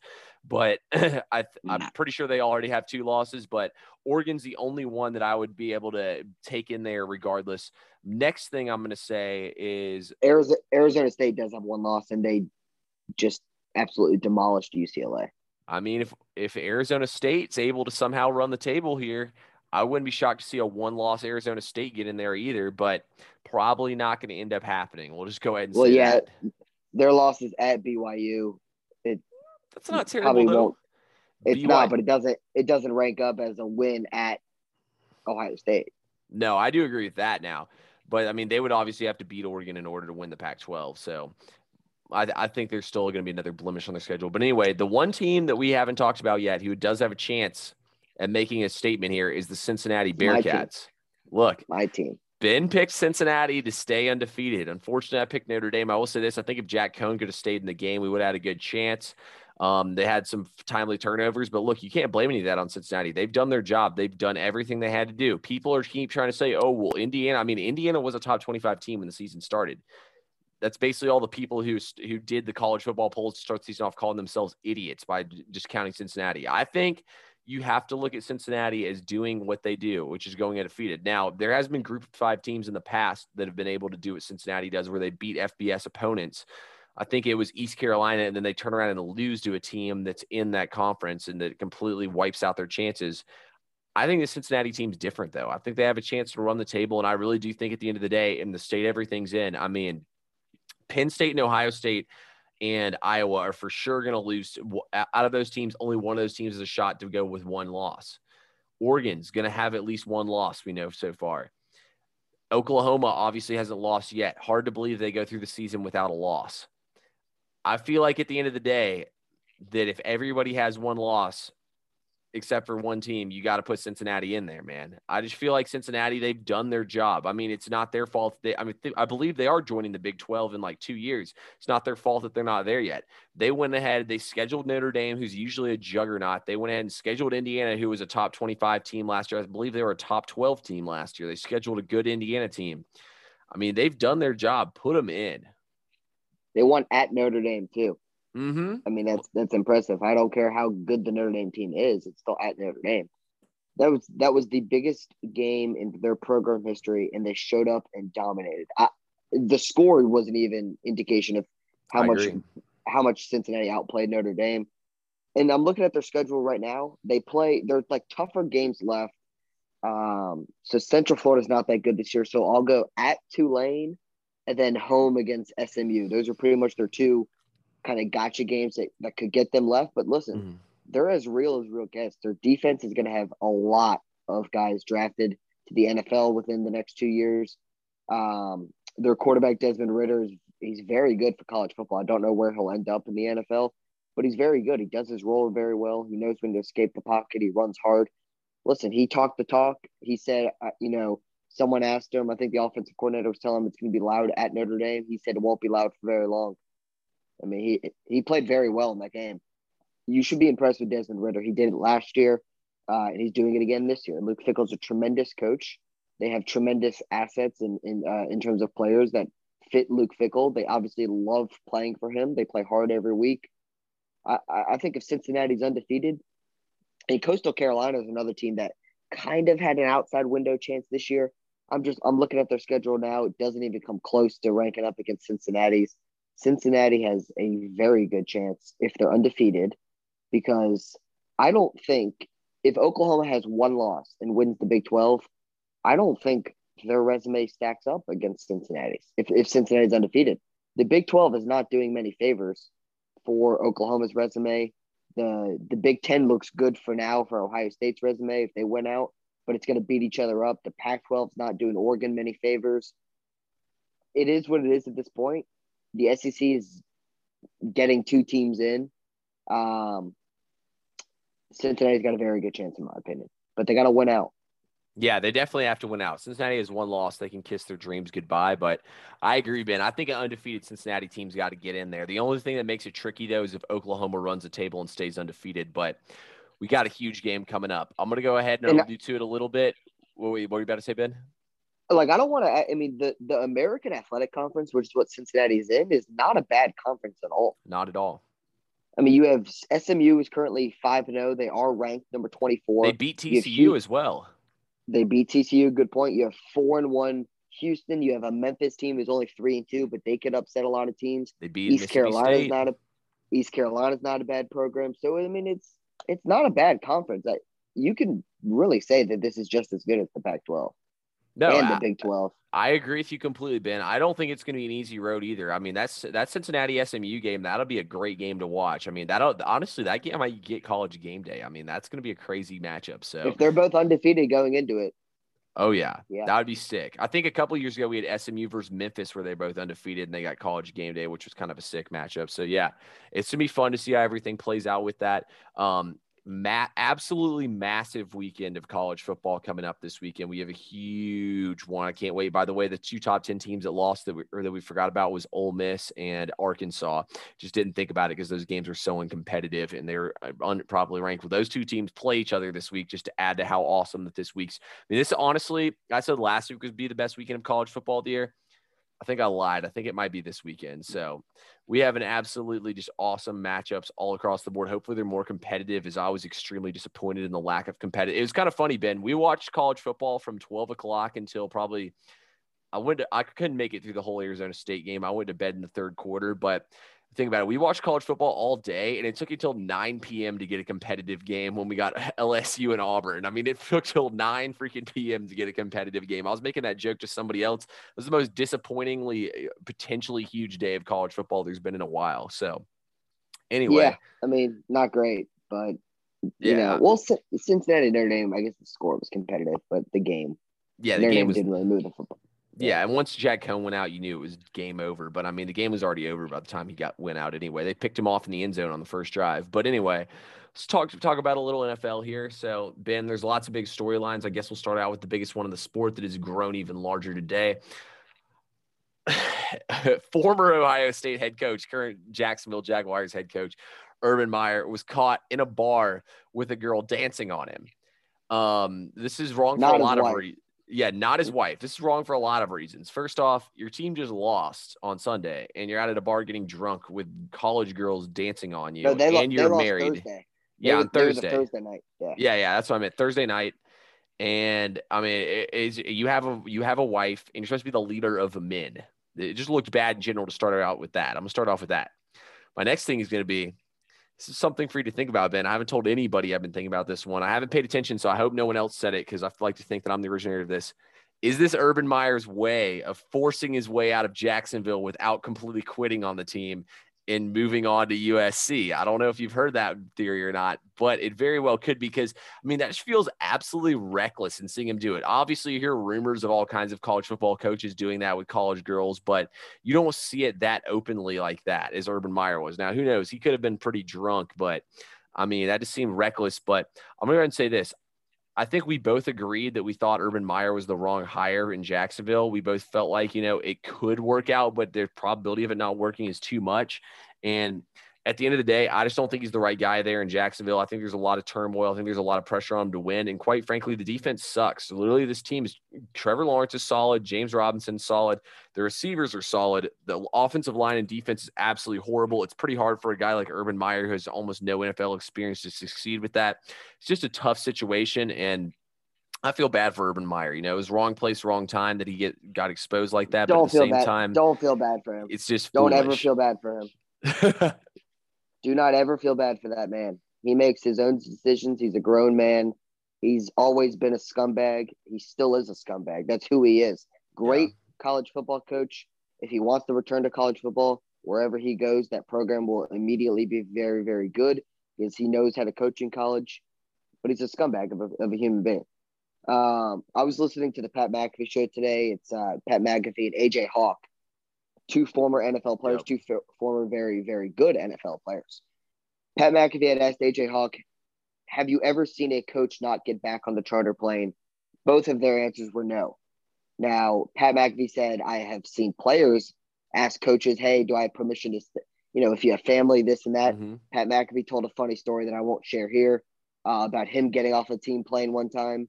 but *laughs* I th- I'm pretty sure they already have two losses. But Oregon's the only one that I would be able to take in there regardless. Next thing I'm going to say is Arizona, Arizona State does have one loss, and they just absolutely demolished UCLA. I mean, if if Arizona State's able to somehow run the table here, I wouldn't be shocked to see a one-loss Arizona State get in there either. But probably not going to end up happening. We'll just go ahead and Well, say yeah, that. their losses at BYU. That's not terrible probably though. won't. It's BYU not, but it doesn't. It doesn't rank up as a win at Ohio State. No, I do agree with that now. But I mean, they would obviously have to beat Oregon in order to win the Pac 12. So I, I think there's still going to be another blemish on their schedule. But anyway, the one team that we haven't talked about yet who does have a chance at making a statement here is the Cincinnati My. Bearcats. Look, My team. Ben picked Cincinnati to stay undefeated. Unfortunately, I picked Notre Dame. I will say this I think if Jack Coan could have stayed in the game, we would have had a good chance. Um, they had some timely turnovers, but look, you can't blame any of that on Cincinnati. They've done their job. They've done everything they had to do. People are keep trying to say, "Oh, well, Indiana." I mean, Indiana was a top twenty-five team when the season started. That's basically all the people who who did the college football polls to start the season off calling themselves idiots by just counting Cincinnati. I think you have to look at Cincinnati as doing what they do, which is going undefeated. Now, there has been group five teams in the past that have been able to do what Cincinnati does, where they beat FBS opponents. I think it was East Carolina, and then they turn around and lose to a team that's in that conference and that completely wipes out their chances. I think the Cincinnati team's different, though. I think they have a chance to run the table, and I really do think at the end of the day, in the state everything's in. I mean, Penn State and Ohio State and Iowa are for sure going to lose. Out of those teams, only one of those teams has a shot to go with one loss. Oregon's going to have at least one loss, we know so far. Oklahoma obviously hasn't lost yet. Hard to believe they go through the season without a loss. I feel like at the end of the day, that if everybody has one loss, except for one team, you got to put Cincinnati in there, man. I just feel like Cincinnati, they've done their job. I mean, it's not their fault. They, I mean, th- I believe they are joining the Big 12 in like two years. It's not their fault that they're not there yet. They went ahead, they scheduled Notre Dame, who's usually a juggernaut. They went ahead and scheduled Indiana, who was a top 25 team last year. I believe they were a top 12 team last year. They scheduled a good Indiana team. I mean, they've done their job. Put them in. They won at Notre Dame, too. Mm-hmm. I mean, that's that's impressive. I don't care how good the Notre Dame team is; it's still at Notre Dame. That was that was the biggest game in their program history, and they showed up and dominated. I, the score wasn't even indication of how I much agree. how much Cincinnati outplayed Notre Dame. And I'm looking at their schedule right now. They play there's like tougher games left. Um, so Central Florida's not that good this year. So I'll go at Tulane and then home against SMU. Those are pretty much their two kind of gotcha games that, that could get them left. But listen, Mhm. they're as real as real gets. Their defense is going to have a lot of guys drafted to the NFL within the next two years. Um, their quarterback Desmond Ridder is he's very good for college football. I don't know where he'll end up in the NFL, but he's very good. He does his role very well. He knows when to escape the pocket. He runs hard. Listen, he talked the talk. He said, uh, you know, someone asked him. I think the offensive coordinator was telling him it's going to be loud at Notre Dame. He said it won't be loud for very long. I mean, he he played very well in that game. You should be impressed with Desmond Ridder. He did it last year, uh, and he's doing it again this year. Luke Fickell's a tremendous coach. They have tremendous assets in in uh, in terms of players that fit Luke Fickell. They obviously love playing for him. They play hard every week. I, I think if Cincinnati's undefeated, and Coastal Carolina is another team that kind of had an outside window chance this year. I'm just I'm looking at their schedule now. It doesn't even come close to ranking up against Cincinnati's. Cincinnati has a very good chance if they're undefeated, because I don't think if Oklahoma has one loss and wins the Big 12, I don't think their resume stacks up against Cincinnati's. If if Cincinnati's undefeated, the Big 12 is not doing many favors for Oklahoma's resume. The the Big 10 looks good for now for Ohio State's resume if they win out, but it's going to beat each other up. The Pac-12 is not doing Oregon many favors. It is what it is at this point. The SEC is getting two teams in. Um, Cincinnati's got a very good chance, in my opinion, but they got to win out. Yeah, they definitely have to win out. Cincinnati has one loss; they can kiss their dreams goodbye. But I agree, Ben. I think an undefeated Cincinnati team's got to get in there. The only thing that makes it tricky though is if Oklahoma runs the table and stays undefeated. But we got a huge game coming up. I'm gonna go ahead and And- allude to it a little bit. What were you, what were you about to say, Ben? Like I don't want to. I mean, the the American Athletic Conference, which is what Cincinnati's in, is not a bad conference at all. Not at all. I mean, you have SMU is currently five and zero. They are ranked number twenty four. They beat TCU Hu- as well. They beat TCU. Good point. You have four and one Houston. You have a Memphis team who's only three and two, but they could upset a lot of teams. They beat East Carolina is State. not a East Carolina's not a bad program. So I mean, it's it's not a bad conference. I, you can really say that this is just as good as the Pac-12 no, and I- the Big 12. I agree with you completely, Ben. I don't think it's going to be an easy road either. I mean, that's that Cincinnati SMU game. That'll be a great game to watch. I mean, that'll honestly that game might get college game day. I mean, that's going to be a crazy matchup. So, If they're both undefeated going into it, oh yeah, Yeah. that would be sick. I think a couple years ago we had SMU versus Memphis where they're both undefeated and they got college game day, which was kind of a sick matchup. So yeah, it's gonna be fun to see how everything plays out with that. Um, absolutely massive weekend of college football coming up this weekend. We have a huge one. I can't wait. By the way, the two top 10 teams that lost that we, or that we forgot about was Ole Miss and Arkansas. Just didn't think about it because those games were so uncompetitive and they're uh, un- properly ranked. Well, those two teams play each other this week just to add to how awesome that this week's. I mean, this honestly, I said last week would be the best weekend of college football of the year. I think I lied. I think it might be this weekend. So we have an absolutely just awesome matchups all across the board. Hopefully they're more competitive as I was extremely disappointed in the lack of competitive. It was kind of funny, Ben. We watched college football from 12 o'clock until probably I went to, I couldn't make it through the whole Arizona State game. I went to bed in the third quarter, but think about it. We watched college football all day, and it took until 9 p.m. to get a competitive game when we got *laughs* LSU and Auburn. I mean, it took till 9 freaking p.m. to get a competitive game. I was making that joke to somebody else. It was the most disappointingly, uh, potentially huge day of college football there's been in a while. So, anyway. Yeah, I mean, not great, but you yeah. know, well, Cincinnati Notre Dame. I guess the score was competitive, but the game, yeah, the Notre game Dame was, didn't really move the football. Yeah, and once Jack Coan went out, you knew it was game over. But I mean, the game was already over by the time he got went out anyway. They picked him off in the end zone on the first drive. But anyway, let's talk talk about a little NFL here. So Ben, there's lots of big storylines. I guess we'll start out with the biggest one in the sport that has grown even larger today. *sighs* Former Ohio State head coach, current Jacksonville Jaguars head coach, Urban Meyer was caught in a bar with a girl dancing on him. Um, this is wrong Not for a lot of reasons yeah, not his wife. This is wrong for a lot of reasons. First off, your team just lost on Sunday, and you're out at a bar getting drunk with college girls dancing on you, no, they and lo- you're married. Thursday. Yeah, they, on Thursday. Thursday night. Yeah. yeah, yeah, that's what I meant. Thursday night, and I mean, it, is you have a you have a wife, and you're supposed to be the leader of men. It just looked bad in general to start out with that. I'm gonna start off with that. My next thing is gonna be this is something for you to think about, Ben. I haven't told anybody I've been thinking about this one. I haven't paid attention, so I hope no one else said it because I like to think that I'm the originator of this. Is this Urban Meyer's way of forcing his way out of Jacksonville without completely quitting on the team and moving on to USC. I don't know if you've heard that theory or not, but it very well could because I mean that feels absolutely reckless in seeing him do it. Obviously, you hear rumors of all kinds of college football coaches doing that with college girls, but you don't see it that openly like that as Urban Meyer was. Now, who knows? He could have been pretty drunk, but I mean that just seemed reckless. But I'm gonna go ahead and say this: I think we both agreed that we thought Urban Meyer was the wrong hire in Jacksonville. We both felt like, you know, it could work out, but the probability of it not working is too much. And at the end of the day, I just don't think he's the right guy there in Jacksonville. I think there's a lot of turmoil. I think there's a lot of pressure on him to win. And quite frankly, the defense sucks. Literally, this team is Trevor Lawrence is solid, James Robinson solid, the receivers are solid. The offensive line and defense is absolutely horrible. It's pretty hard for a guy like Urban Meyer who has almost no NFL experience to succeed with that. It's just a tough situation. And I feel bad for Urban Meyer. You know, it was wrong place, wrong time that he get got exposed like that. Don't but at the feel same bad. time, don't feel bad for him. It's just don't foolish. ever feel bad for him. *laughs* Do not ever feel bad for that man. He makes his own decisions. He's a grown man. He's always been a scumbag. He still is a scumbag. That's who he is. Great yeah. college football coach. If he wants to return to college football, wherever he goes, that program will immediately be very, very good because he knows how to coach in college. But he's a scumbag of a, of a human being. Um, I was listening to the Pat McAfee show today. It's uh, Pat McAfee and AJ Hawk two former NFL players, yep. two f- former very, very good NFL players. Pat McAfee had asked AJ Hawk, Have you ever seen a coach not get back on the charter plane? Both of their answers were no. Now, Pat McAfee said, I have seen players ask coaches, Hey, do I have permission to, st-? you know, if you have family, this and that. Mm-hmm. Pat McAfee told a funny story that I won't share here uh, about him getting off a team plane one time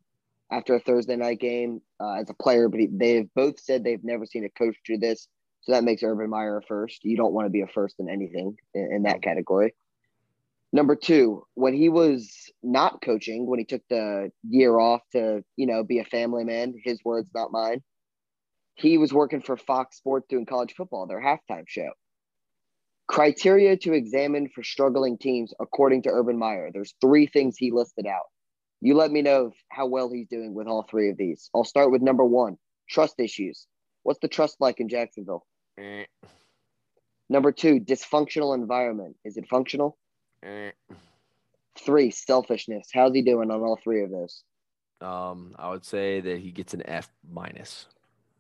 after a Thursday night game uh, as a player, but he, they've both said they've never seen a coach do this. So that makes Urban Meyer a first. You don't want to be a first in anything in, in that category. Number two, when he was not coaching, when he took the year off to, you know, be a family man, his words, not mine, he was working for Fox Sports doing college football, their halftime show. Criteria to examine for struggling teams, according to Urban Meyer. There's three things he listed out. You let me know how well he's doing with all three of these. I'll start with number one trust issues. What's the trust like in Jacksonville? Eh. Number two, dysfunctional environment. Is it functional? Eh. Three, selfishness. How's he doing on all three of those? Um, I would say that he gets an F minus.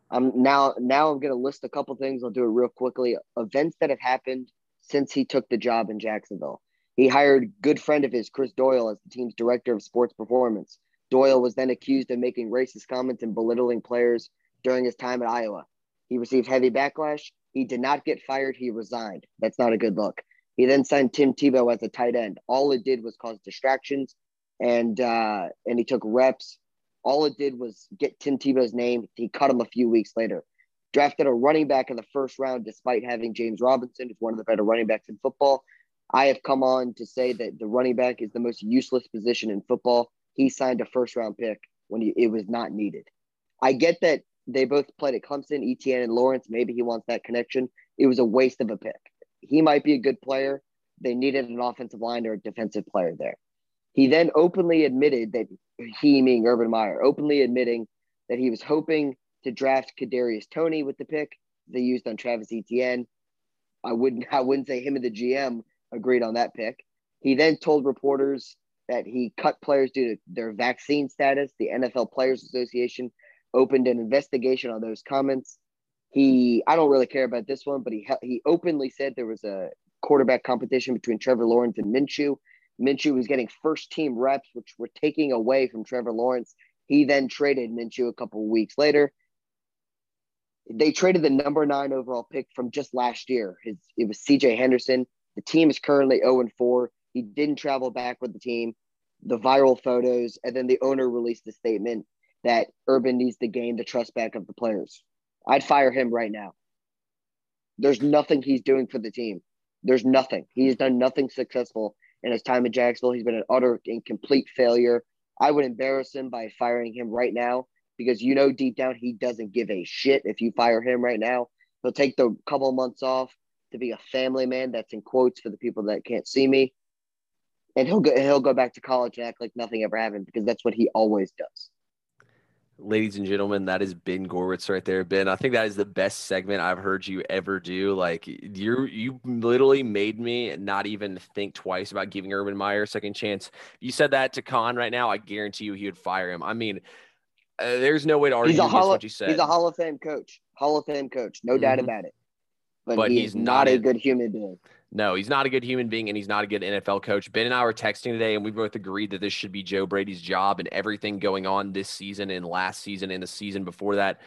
Um, now, now I'm gonna list a couple things. I'll do it real quickly. Events that have happened since he took the job in Jacksonville. He hired good friend of his, Chris Doyle, as the team's director of sports performance. Doyle was then accused of making racist comments and belittling players during his time at Iowa. He received heavy backlash. He did not get fired. He resigned. That's not a good look. He then signed Tim Tebow as a tight end. All it did was cause distractions, and uh, and he took reps. All it did was get Tim Tebow's name. He cut him a few weeks later. Drafted a running back in the first round, despite having James Robinson, who's one of the better running backs in football. I have come on to say that the running back is the most useless position in football. He signed a first round pick when he, it was not needed. I get that They both played at Clemson, Etienne and Lawrence. Maybe he wants that connection. It was a waste of a pick. He might be a good player. They needed an offensive line or a defensive player there. He then openly admitted that he, meaning Urban Meyer, openly admitting that he was hoping to draft Kadarius Toney with the pick they used on Travis Etienne. I wouldn't *laughs* I wouldn't say him and the GM agreed on that pick. He then told reporters that he cut players due to their vaccine status. The NFL Players Association opened an investigation on those comments. He I don't really care about this one, but he he openly said there was a quarterback competition between Trevor Lawrence and Minshew. Minshew was getting first team reps, which were taking away from Trevor Lawrence. He then traded Minshew a couple weeks later. They traded the number nine overall pick from just last year. His, it was CJ Henderson. The team is currently 0 and 4. He didn't travel back with the team. The viral photos, and then the owner released a statement that Urban needs to gain the trust back of the players. I'd fire him right now. There's nothing he's doing for the team. There's nothing. He's done nothing successful in his time in Jacksonville. He's been an utter and complete failure. I would embarrass him by firing him right now because you know deep down he doesn't give a shit if you fire him right now. He'll take the couple months off to be a family man. That's in quotes for the people that can't see me. And he'll go he'll go back to college and act like nothing ever happened because that's what he always does. Ladies and gentlemen, that is Ben Gorwitz right there. Ben, I think that is the best segment I've heard you ever do. Like you you literally made me not even think twice about giving Urban Meyer a second chance. You said that to Khan right now, I guarantee you he would fire him. I mean, uh, there's no way to argue he's a Hall of, what you said. He's a Hall of Fame coach. Hall of Fame coach. No mm-hmm. doubt about it. But, but he's, he's, not, not a good human being. No, he's not a good human being and he's not a good NFL coach. Ben and I were texting today and we both agreed that this should be Joe Brady's job and everything going on this season and last season and the season before that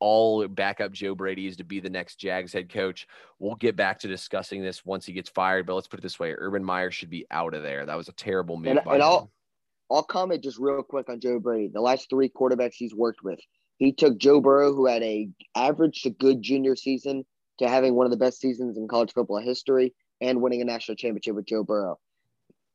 all back up Joe Brady is to be the next Jags head coach. We'll get back to discussing this once he gets fired, but let's put it this way: Urban Meyer should be out of there. That was a terrible move. And, and I'll, I'll comment just real quick on Joe Brady. The last three quarterbacks he's worked with, he took Joe Burrow, who had a average to good junior season, to having one of the best seasons in college football history and winning a national championship with Joe Burrow.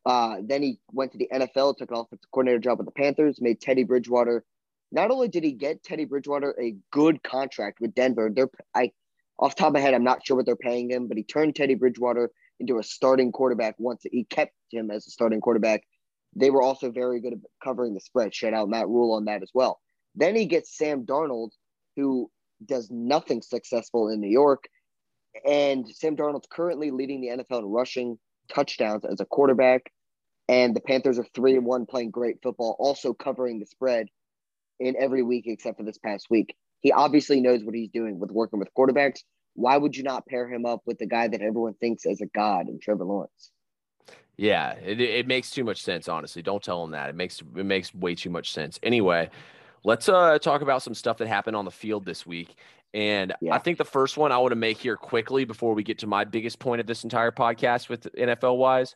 Uh, then he went to the NFL, took an offensive coordinator job with the Panthers, made Teddy Bridgewater. Not only did he get Teddy Bridgewater a good contract with Denver, they're I off top of my head, I'm not sure what they're paying him, but he turned Teddy Bridgewater into a starting quarterback once he kept him as a starting quarterback. They were also very good at covering the spread. Shout out Matt Rhule on that as well. Then he gets Sam Darnold, who does nothing successful in New York. And Sam Darnold's currently leading the NFL in rushing touchdowns as a quarterback. And the Panthers are three and one playing great football, also covering the spread in every week except for this past week. He obviously knows what he's doing with working with quarterbacks. Why would you not pair him up with the guy that everyone thinks is a god in Trevor Lawrence? Yeah, it, it makes too much sense, honestly. Don't tell him that. It makes it makes way too much sense. Anyway, let's uh talk about some stuff that happened on the field this week. And yeah. I think the first one I want to make here quickly before we get to my biggest point of this entire podcast with NFL wise.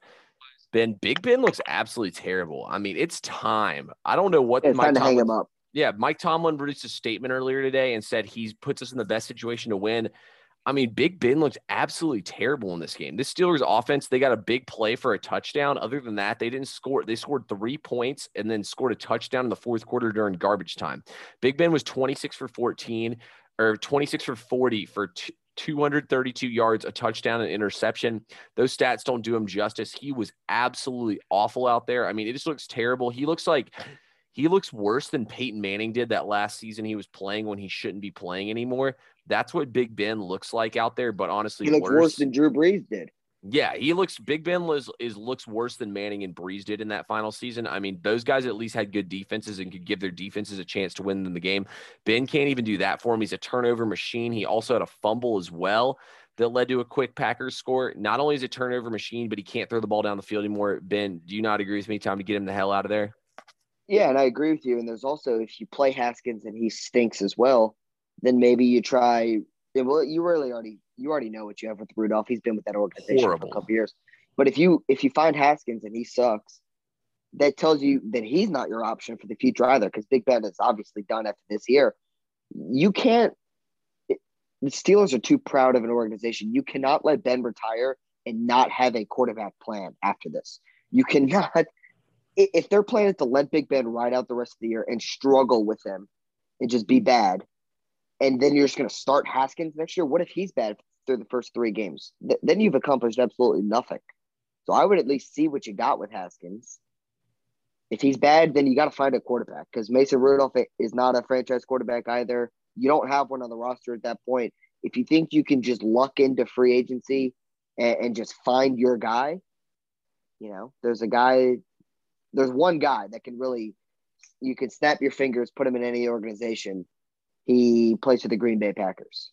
Ben, Big Ben looks absolutely terrible. I mean, it's time. I don't know what it's Mike time to hang him up. Yeah, Mike Tomlin released a statement earlier today and said he puts us in the best situation to win. I mean, Big Ben looked absolutely terrible in this game. This Steelers offense, they got a big play for a touchdown. Other than that, they didn't score. They scored three points and then scored a touchdown in the fourth quarter during garbage time. Big Ben was 26 for 14 or 26 for 40 for t- 232 yards, a touchdown, and interception. Those stats don't do him justice. He was absolutely awful out there. I mean, it just looks terrible. He looks like he looks worse than Peyton Manning did that last season he was playing when he shouldn't be playing anymore. That's what Big Ben looks like out there. But honestly, he looks worse, worse than Drew Brees did. Yeah, he looks Big Ben is, is looks worse than Manning and Brees did in that final season. I mean, those guys at least had good defenses and could give their defenses a chance to win in the game. Ben can't even do that for him. He's a turnover machine. He also had a fumble as well that led to a quick Packers score. Not only is a turnover machine, but he can't throw the ball down the field anymore. Ben, do you not agree with me? Time to get him the hell out of there. Yeah, and I agree with you. And there's also if you play Haskins and he stinks as well, then maybe you try. Well, you really already you already know what you have with Rudolph. He's been with that organization Horrible. for a couple years. But if you if you find Haskins and he sucks, that tells you that he's not your option for the future either. Because Big Ben is obviously done after this year. You can't. The Steelers are too proud of an organization. You cannot let Ben retire and not have a quarterback plan after this. You cannot. If their plan is to let Big Ben ride out the rest of the year and struggle with him and just be bad, and then you're just going to start Haskins next year. What if he's bad through the first three games? Th- then you've accomplished absolutely nothing. So I would at least see what you got with Haskins. If he's bad, then you got to find a quarterback because Mason Rudolph is not a franchise quarterback either. You don't have one on the roster at that point. If you think you can just luck into free agency and, and just find your guy, you know, there's a guy, there's one guy that can really, you can snap your fingers, put him in any organization. He plays for the Green Bay Packers.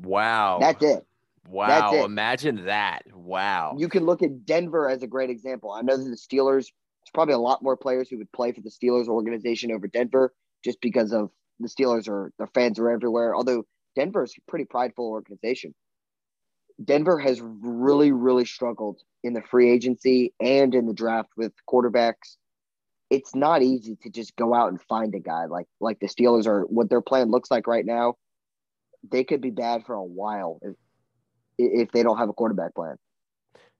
Wow. That's it. Wow. That's it. Imagine that. Wow. You can look at Denver as a great example. I know that the Steelers, there's probably a lot more players who would play for the Steelers organization over Denver just because of the Steelers are their fans are everywhere. Although Denver's a pretty prideful organization. Denver has really, really struggled in the free agency and in the draft with quarterbacks. It's not easy to just go out and find a guy like like the Steelers are. What their plan looks like right now, they could be bad for a while if, if they don't have a quarterback plan.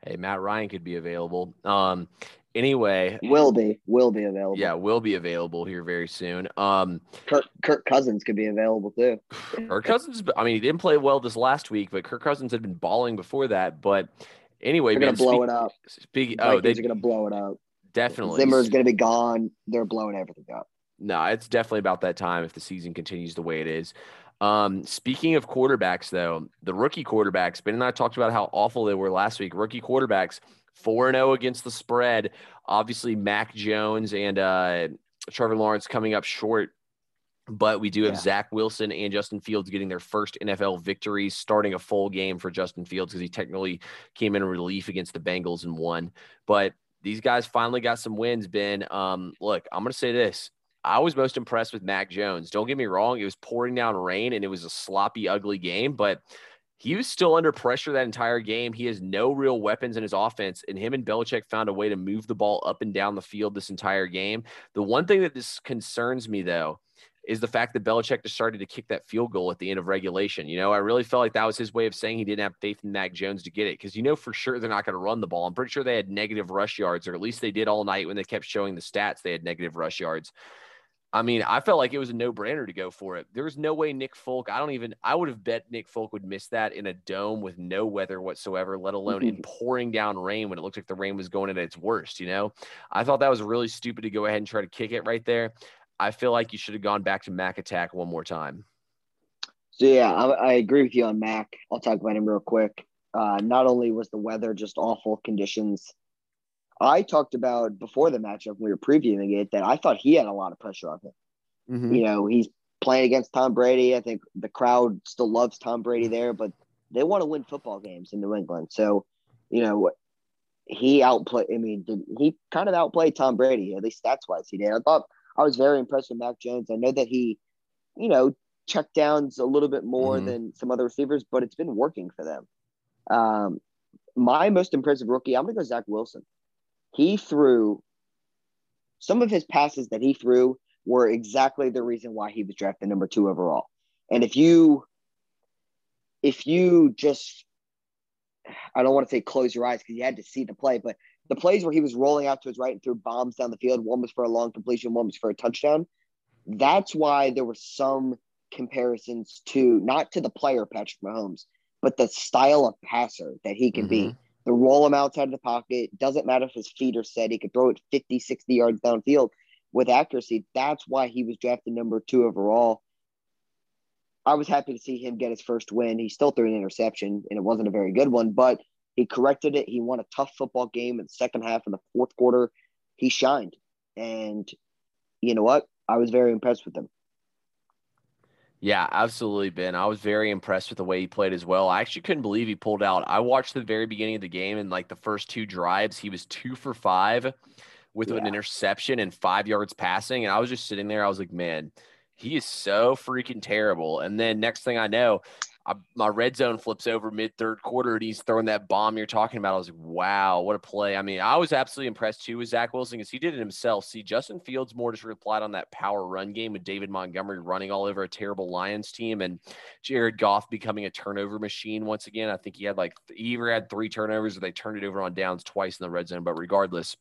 Hey, Matt Ryan could be available. Um, anyway, will be will be available. Yeah, will be available here very soon. Um, Kirk, Kirk Cousins could be available too. *sighs* Kirk Cousins. I mean, he didn't play well this last week, but Kirk Cousins had been balling before that. But anyway, they're man, gonna blow speak, it up. Speak. Vikings oh, they are gonna blow it up. Definitely. Zimmer's gonna be gone. They're blowing everything up. No, it's definitely about that time if the season continues the way it is. Um, speaking of quarterbacks, though, the rookie quarterbacks, Ben and I talked about how awful they were last week. Rookie quarterbacks, 4 0 against the spread. Obviously, Mac Jones and uh, Trevor Lawrence coming up short. But we do have Yeah. Zach Wilson and Justin Fields getting their first NFL victories, starting a full game for Justin Fields because he technically came in relief against the Bengals and won. But these guys finally got some wins, Ben. Um, look, I'm going to say this. I was most impressed with Mac Jones. Don't get me wrong, it was pouring down rain and it was a sloppy, ugly game, but he was still under pressure that entire game. He has no real weapons in his offense, and him and Belichick found a way to move the ball up and down the field this entire game. The one thing that this concerns me, though, is the fact that Belichick decided to kick that field goal at the end of regulation. You know, I really felt like that was his way of saying he didn't have faith in Mac Jones to get it because you know for sure they're not going to run the ball. I'm pretty sure they had negative rush yards, or at least they did all night when they kept showing the stats. They had negative rush yards. I mean, I felt like it was a no brainer to go for it. There was no way Nick Folk, I don't even, I would have bet Nick Folk would miss that in a dome with no weather whatsoever, let alone in mm-hmm. pouring down rain when it looked like the rain was going at its worst. You know, I thought that was really stupid to go ahead and try to kick it right there. I feel like you should have gone back to Mac attack one more time. So yeah, I, I agree with you on Mac. I'll talk about him real quick. Uh, not only was the weather just awful conditions, I talked about before the matchup when we were previewing it that I thought he had a lot of pressure on him. Mm-hmm. You know, he's playing against Tom Brady. I think the crowd still loves Tom Brady there, but they want to win football games in New England. So, you know, he outplayed. I mean, did, he kind of outplayed Tom Brady at least stats wise. He did. I thought I was very impressed with Mac Jones. I know that he, you know, check downs a little bit more Mhm. than some other receivers, but it's been working for them. Um, my most impressive rookie, I'm gonna go Zach Wilson. He threw some of his passes that he threw were exactly the reason why he was drafted number two overall. And if you if you just I don't want to say close your eyes because you had to see the play, but the plays where he was rolling out to his right and threw bombs down the field, one was for a long completion, one was for a touchdown. That's why there were some comparisons to not to the player Patrick Mahomes, but the style of passer that he can be. Mm-hmm. The roll him outside of the pocket, doesn't matter if his feet are set, he could throw it 50, 60 yards downfield with accuracy. That's why he was drafted number two overall. I was happy to see him get his first win. He still threw an interception, and it wasn't a very good one, but he corrected it. He won a tough football game in the second half of the fourth quarter. He shined. And you know what? I was very impressed with him. Yeah, absolutely, Ben. I was very impressed with the way he played as well. I actually couldn't believe he pulled out. I watched the very beginning of the game and like the first two drives, he was two for five with an interception and five yards passing. And I was just sitting there. I was like, man, he is so freaking terrible. And then next thing I know, I, my red zone flips over mid third quarter and he's throwing that bomb you're talking about. I was like, wow, what a play. I mean, I was absolutely impressed too with Zach Wilson because he did it himself. See, Justin Fields more just replied on that power run game with David Montgomery running all over a terrible Lions team and Jared Goff becoming a turnover machine once again. I think he had like, he either had three turnovers or they turned it over on downs twice in the red zone. But regardless,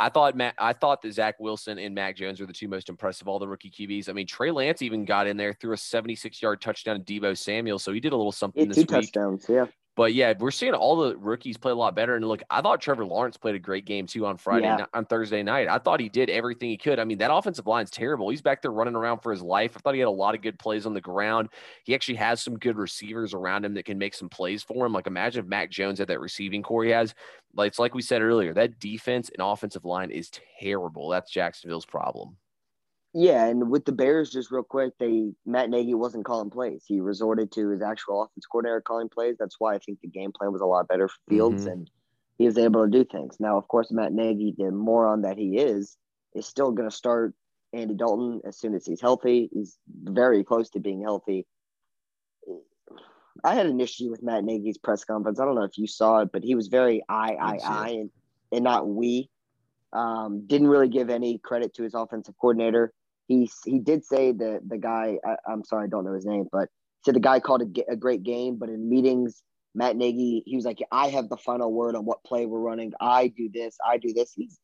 I thought Matt, I thought that Zach Wilson and Mac Jones were the two most impressive of all the rookie QBs. I mean, Trey Lance even got in there threw a 76 yard touchdown to Deebo Samuel, so he did a little something yeah, this two week. touchdowns. Yeah. But yeah, we're seeing all the rookies play a lot better. And look, I thought Trevor Lawrence played a great game too on Friday, Yeah. on Thursday night. I thought he did everything he could. I mean, that offensive line's terrible. He's back there running around for his life. I thought he had a lot of good plays on the ground. He actually has some good receivers around him that can make some plays for him. Like imagine if Mac Jones had that receiving corps he has. Like it's like we said earlier, that defense and offensive line is terrible. That's Jacksonville's problem. Yeah, and with the Bears, just real quick, they Matt Nagy wasn't calling plays. He resorted to his actual offense coordinator calling plays. That's why I think the game plan was a lot better for Fields, Mhm. and he was able to do things. Now, of course, Matt Nagy, the moron that he is, is still going to start Andy Dalton as soon as he's healthy. He's very close to being healthy. I had an issue with Matt Nagy's press conference. I don't know if you saw it, but he was very I, I, Didn't see it. I, and, and not we. Um, didn't really give any credit to his offensive coordinator. He he did say the the guy. I, I'm sorry, I don't know his name, but said the guy called a, a great game. But in meetings, Matt Nagy, he was like, "I have the final word on what play we're running. I do this. I do this." He's,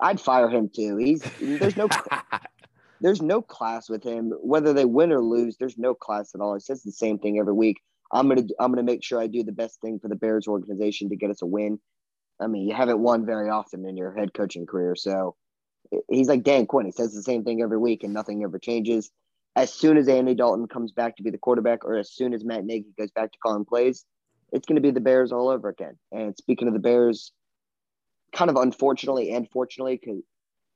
I'd fire him too. He's there's no *laughs* there's no class with him. Whether they win or lose, there's no class at all. He says the same thing every week. I'm gonna I'm gonna make sure I do the best thing for the Bears organization to get us a win. I mean, you haven't won very often in your head coaching career, so he's like Dan Quinn. He says the same thing every week, and nothing ever changes. As soon as Andy Dalton comes back to be the quarterback, or as soon as Matt Nagy goes back to calling plays, it's going to be the Bears all over again. And speaking of the Bears, kind of unfortunately and fortunately, because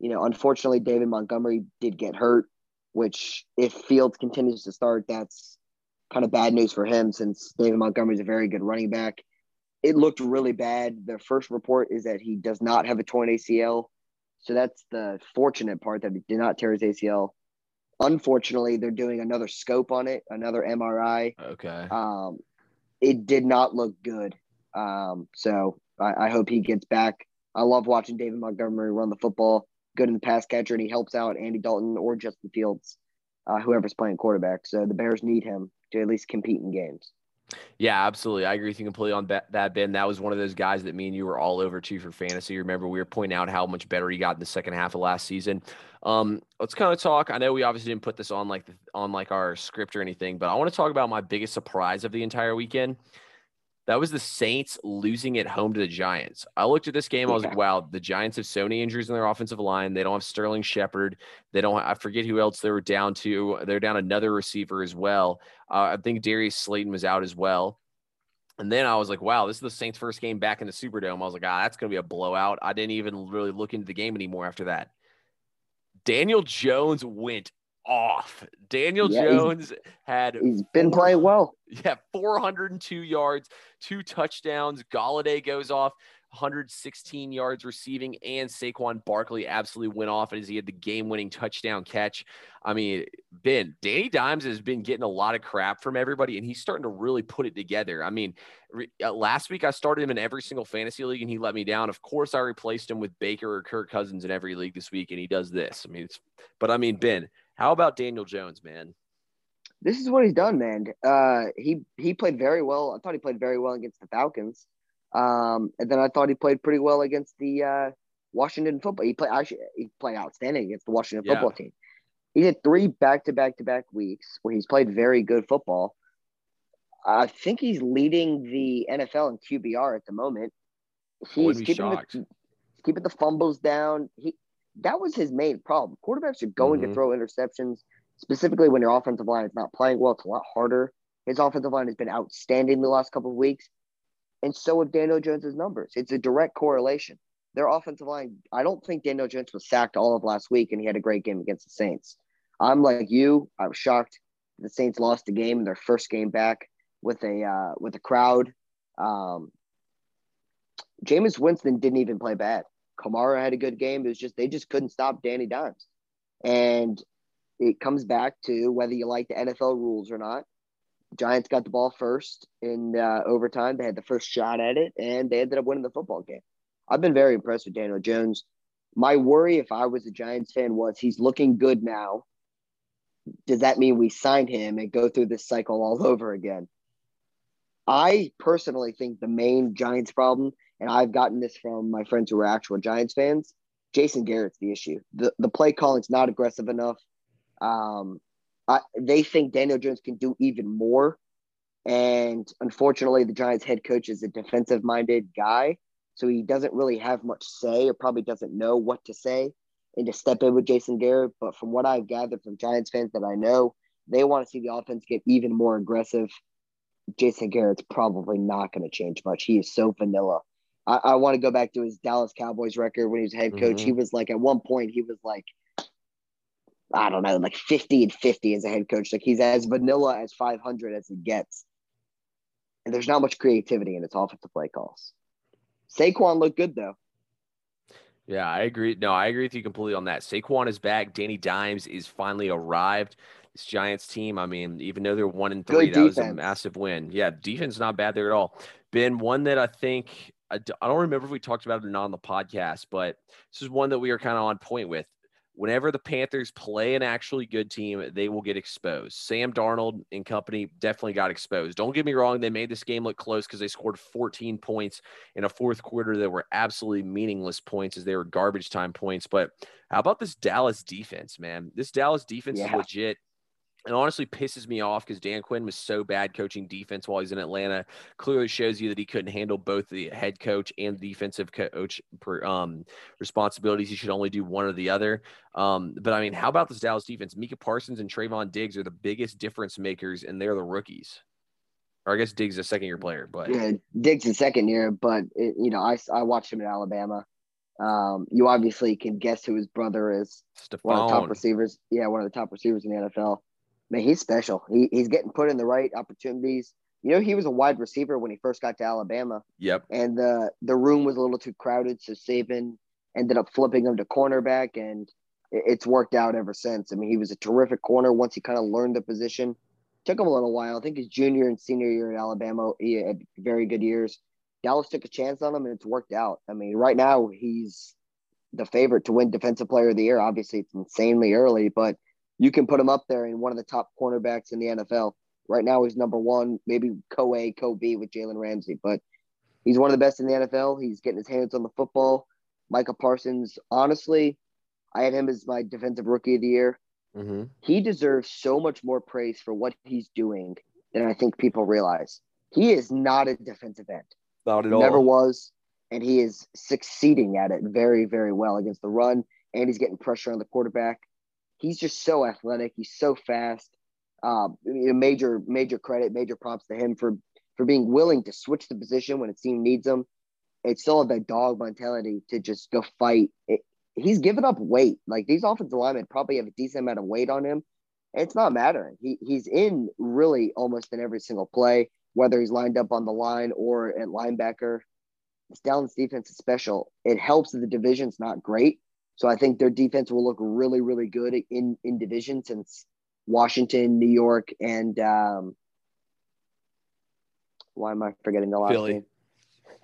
you know, unfortunately, David Montgomery did get hurt, which if Fields continues to start, that's kind of bad news for him since David Montgomery is a very good running back. It looked really bad. The first report is that he does not have a torn ACL. So that's the fortunate part that he did not tear his ACL. Unfortunately, they're doing another scope on it, another MRI. okay. Um, it did not look good. Um, so I, I hope he gets back. I love watching David Montgomery run the football, good in the pass catcher, and he helps out Andy Dalton or Justin Fields, uh, whoever's playing quarterback. So the Bears need him to at least compete in games. Yeah, absolutely. I agree with you completely on that, Ben. That was one of those guys that me and you were all over too for fantasy. Remember, we were pointing out how much better he got in the second half of last season. Um, let's kind of talk. I know we obviously didn't put this on like the, on like our script or anything, but I want to talk about my biggest surprise of the entire weekend. That was the Saints losing at home to the Giants. I looked at this game. I was like, wow, the Giants have so many injuries in their offensive line. They don't have Sterling Shepard. They don't, I forget who else they were down to. They're down another receiver as well. Uh, I think Darius Slayton was out as well. And then I was like, wow, this is the Saints' first game back in the Superdome. I was like, ah, that's going to be a blowout. I didn't even really look into the game anymore after that. Daniel Jones went off. Daniel Yeah, he's- Jones had He's been playing well. *laughs* yeah, 402 yards, two touchdowns. Golladay goes off, 116 yards receiving, and Saquon Barkley absolutely went off as he had the game-winning touchdown catch. I mean, Ben, Danny Dimes has been getting a lot of crap from everybody, and he's starting to really put it together. I mean, re- uh, last week I started him in every single fantasy league, and he let me down. Of course, I replaced him with Baker or Kirk Cousins in every league this week, and he does this. I mean, it's, but I mean, Ben, how about Daniel Jones, man? This is what he's done, man. Uh, he he played very well. I thought he played very well against the Falcons. Um, and then I thought he played pretty well against the uh, Washington football. He played actually he played outstanding against the Washington Yeah. football team. He had three back to back to back weeks where he's played very good football. I think he's leading the NFL in QBR at the moment. He's keeping the, keeping the fumbles down. He that was his main problem. Quarterbacks are going Mhm. to throw interceptions, specifically when your offensive line is not playing well. It's a lot harder. His offensive line has been outstanding the last couple of weeks, and so have Daniel Jones's numbers. It's a direct correlation. Their offensive line. I don't think Daniel Jones was sacked all of last week, and he had a great game against the Saints. I'm like you. I was shocked the Saints lost the game in their first game back with a uh, with a crowd. Um, Jameis Winston didn't even play bad. Kamara had a good game. It was just they just couldn't stop Danny Dimes, and it comes back to whether you like the NFL rules or not. Giants got the ball first in uh, overtime. They had the first shot at it, and they ended up winning the football game. I've been very impressed with Daniel Jones. My worry, if I was a Giants fan, was he's looking good now. Does that mean we sign him and go through this cycle all *laughs* over again? I personally think the main Giants problem, and I've gotten this from my friends who are actual Giants fans, Jason Garrett's the issue. The the play calling's not aggressive enough. Um, I, they think Daniel Jones can do even more. And unfortunately, the Giants head coach is a defensive minded guy. So he doesn't really have much say or probably doesn't know what to say and to step in with Jason Garrett. But from what I've gathered from Giants fans that I know, they want to see the offense get even more aggressive. Jason Garrett's probably not going to change much. He is so vanilla. I, I want to go back to his Dallas Cowboys record when he was head coach. Mm-hmm. He was like, at one point, he was like, I don't know, like 50 and 50 as a head coach. Like he's as vanilla as 500 as he gets. And there's not much creativity in his offensive play calls. Saquon looked good though. Yeah, I agree. No, I agree with you completely on that. Saquon is back. Danny Dimes is finally arrived. This Giants team, I mean, even though they're one and three, that was a massive win. Yeah, defense not bad there at all. Ben, one that I think I don't remember if we talked about it or not on the podcast, but this is one that we are kind of on point with whenever the Panthers play an actually good team, they will get exposed. Sam Darnold and company definitely got exposed. Don't get me wrong, they made this game look close because they scored 14 points in a fourth quarter that were absolutely meaningless points as they were garbage time points. But how about this Dallas defense, man? This Dallas defense yeah. is legit it honestly pisses me off because Dan Quinn was so bad coaching defense while he's in Atlanta. Clearly shows you that he couldn't handle both the head coach and defensive coach um, responsibilities. He should only do one or the other. Um, but I mean, how about this Dallas defense? Micah Parsons and Trevon Diggs are the biggest difference makers, and they're the rookies. Or I guess Diggs is a second year player, but yeah, Diggs is second year. But it, you know, I I watched him in Alabama. Um, you obviously can guess who his brother is. Stefon. One of the top receivers. Yeah, one of the top receivers in the NFL man, he's special. He, he's getting put in the right opportunities. You know, he was a wide receiver when he first got to Alabama. Yep. And the the room was a little too crowded, so Saban ended up flipping him to cornerback, and it's worked out ever since. I mean, he was a terrific corner once he kind of learned the position. Took him a little while. I think his junior and senior year at Alabama, he had very good years. Dallas took a chance on him, and it's worked out. I mean, right now he's the favorite to win Defensive Player of the Year. Obviously, it's insanely early, but you can put him up there in one of the top cornerbacks in the NFL. Right now, he's number one, maybe co A, co B with Jalen Ramsey, but he's one of the best in the NFL. He's getting his hands on the football. Micah Parsons, honestly, I had him as my defensive rookie of the year. Mm-hmm. He deserves so much more praise for what he's doing than I think people realize. He is not a defensive end. Not at all. Never was. And he is succeeding at it very, very well against the run. And he's getting pressure on the quarterback he's just so athletic. He's so fast. Um, major major credit, major props to him for for being willing to switch the position when a team needs him. It's still have that dog mentality to just go fight. It, he's given up weight. Like these offensive linemen probably have a decent amount of weight on him. It's not mattering. He he's in really almost in every single play, whether he's lined up on the line or at linebacker. This Dallas defense is special. It helps that the division's not great, so I think their defense will look really, really good in in division since Washington, New York, and um, why am I forgetting the last Philly. Name?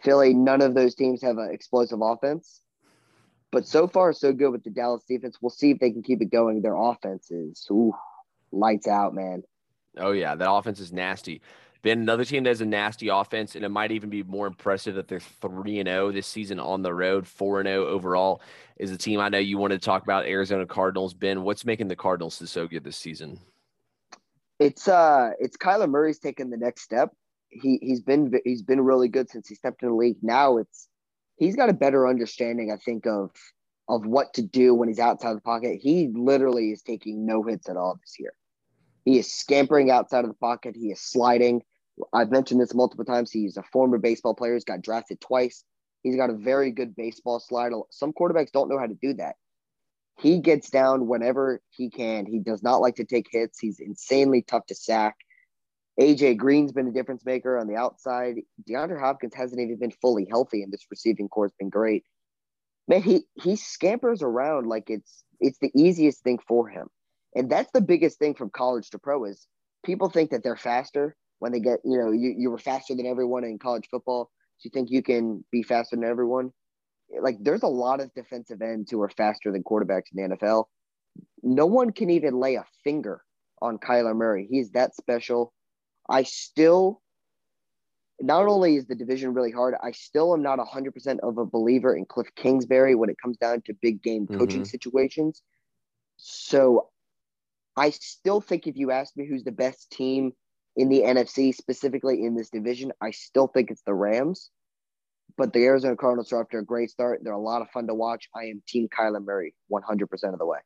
Philly. None of those teams have an explosive offense, but so far so good with the Dallas defense. We'll see if they can keep it going. Their offense is ooh, lights out, man. Oh yeah, that offense is nasty. Been another team that has a nasty offense, and it might even be more impressive that they're three and zero oh this season on the road, four and zero oh overall. Is a team I know you wanted to talk about, Arizona Cardinals. Ben, what's making the Cardinals so good this season? It's uh, it's Kyler Murray's taken the next step. He he's been he's been really good since he stepped in the league. Now it's he's got a better understanding, I think, of of what to do when he's outside the pocket. He literally is taking no hits at all this year. He is scampering outside of the pocket. He is sliding. I've mentioned this multiple times. He's a former baseball player. He's got drafted twice. He's got a very good baseball slide. Some quarterbacks don't know how to do that. He gets down whenever he can. He does not like to take hits. He's insanely tough to sack. AJ Green's been a difference maker on the outside. DeAndre Hopkins hasn't even been fully healthy, and this receiving corps has been great. Man, he he scampers around like it's it's the easiest thing for him, and that's the biggest thing from college to pro is people think that they're faster when they get, you know, you, you were faster than everyone in college football. So you think you can be faster than everyone? Like there's a lot of defensive ends who are faster than quarterbacks in the NFL. No one can even lay a finger on Kyler Murray. He's that special. I still not only is the division really hard, I still am not 100% of a believer in Cliff Kingsbury when it comes down to big game coaching mm-hmm. situations. So I still think if you ask me who's the best team in the NFC, specifically in this division, I still think it's the Rams. But the Arizona Cardinals are off to a great start. They're a lot of fun to watch. I am Team Kyler Murray 100% of the way.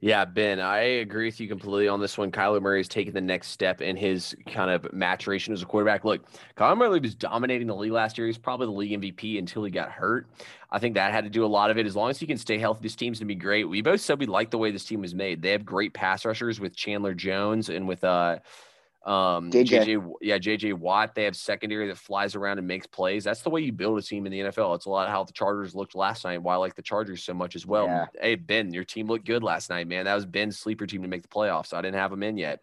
Yeah, Ben, I agree with you completely on this one. Kyler Murray is taking the next step in his kind of maturation as a quarterback. Look, Kyler Murray was dominating the league last year. He's probably the league MVP until he got hurt. I think that had to do a lot of it. As long as he can stay healthy, this team's gonna be great. We both said we like the way this team was made. They have great pass rushers with Chandler Jones and with uh um, JJ. JJ, yeah, JJ Watt. They have secondary that flies around and makes plays. That's the way you build a team in the NFL. It's a lot of how the Chargers looked last night. Why I like the Chargers so much as well. Yeah. Hey Ben, your team looked good last night, man. That was Ben's sleeper team to make the playoffs. I didn't have them in yet.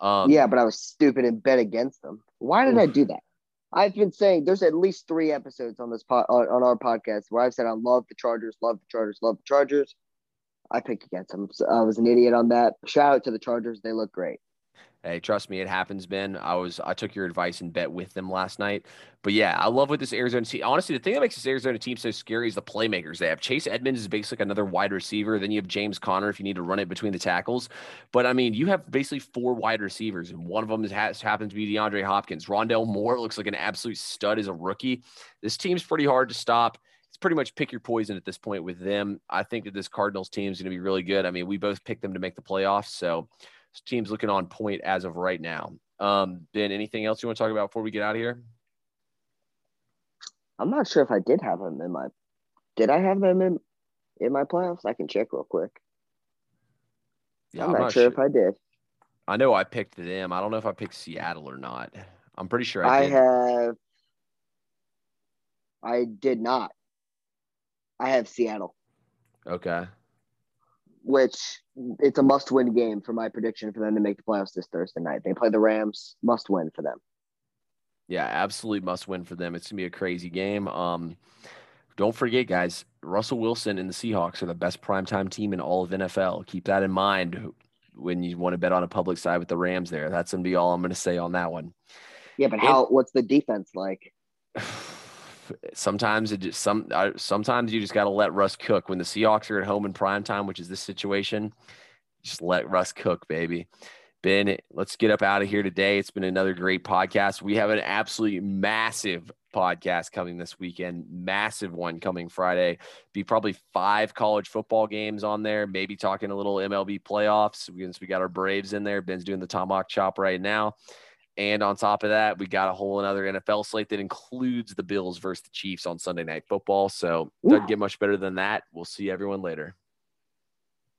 Um, yeah, but I was stupid and bet against them. Why did I do that? I've been saying there's at least three episodes on this pod, on, on our podcast where I've said I love the Chargers, love the Chargers, love the Chargers. I picked against them. So I was an idiot on that. Shout out to the Chargers; they look great. Hey, trust me, it happens, Ben. I was I took your advice and bet with them last night. But yeah, I love what this Arizona team. Honestly, the thing that makes this Arizona team so scary is the playmakers they have. Chase Edmonds is basically another wide receiver. Then you have James Conner if you need to run it between the tackles. But I mean, you have basically four wide receivers, and one of them has happened to be DeAndre Hopkins. Rondale Moore looks like an absolute stud as a rookie. This team's pretty hard to stop It's pretty much pick your poison at this point with them. I think that this Cardinals team is going to be really good. I mean, we both picked them to make the playoffs. So team's looking on point as of right now. Um, ben, anything else you want to talk about before we get out of here? I'm not sure if I did have them in my. Did I have them in in my playoffs? I can check real quick. Yeah, I'm, I'm not, not, sure, if I did. I know I picked them. I don't know if I picked Seattle or not. I'm pretty sure I, I have. I did not. I have Seattle. Okay which it's a must win game for my prediction for them to make the playoffs this Thursday night. They play the Rams, must win for them. Yeah, absolutely must win for them. It's gonna be a crazy game. Um, don't forget, guys, Russell Wilson and the Seahawks are the best primetime team in all of NFL. Keep that in mind when you want to bet on a public side with the Rams there. That's gonna be all I'm gonna say on that one. Yeah, but how? what's the defense like? *sighs* *sighs* *sighs* sometimes it just some sometimes you just got to let Russ cook. When the Seahawks are at home in prime time, which is this situation, just let Russ cook, baby. Ben, let's get up out of here today. It's been another great podcast. We have an absolutely massive podcast coming this weekend, massive one coming Friday. Be probably five college football games on there, maybe talking a little MLB playoffs. Since we got our Braves in there, Ben's doing the tomahawk chop right now. And on top of that, we got a whole another NFL slate that includes the Bills versus the Chiefs on Sunday Night Football. So doesn't get much better than that. We'll see everyone later.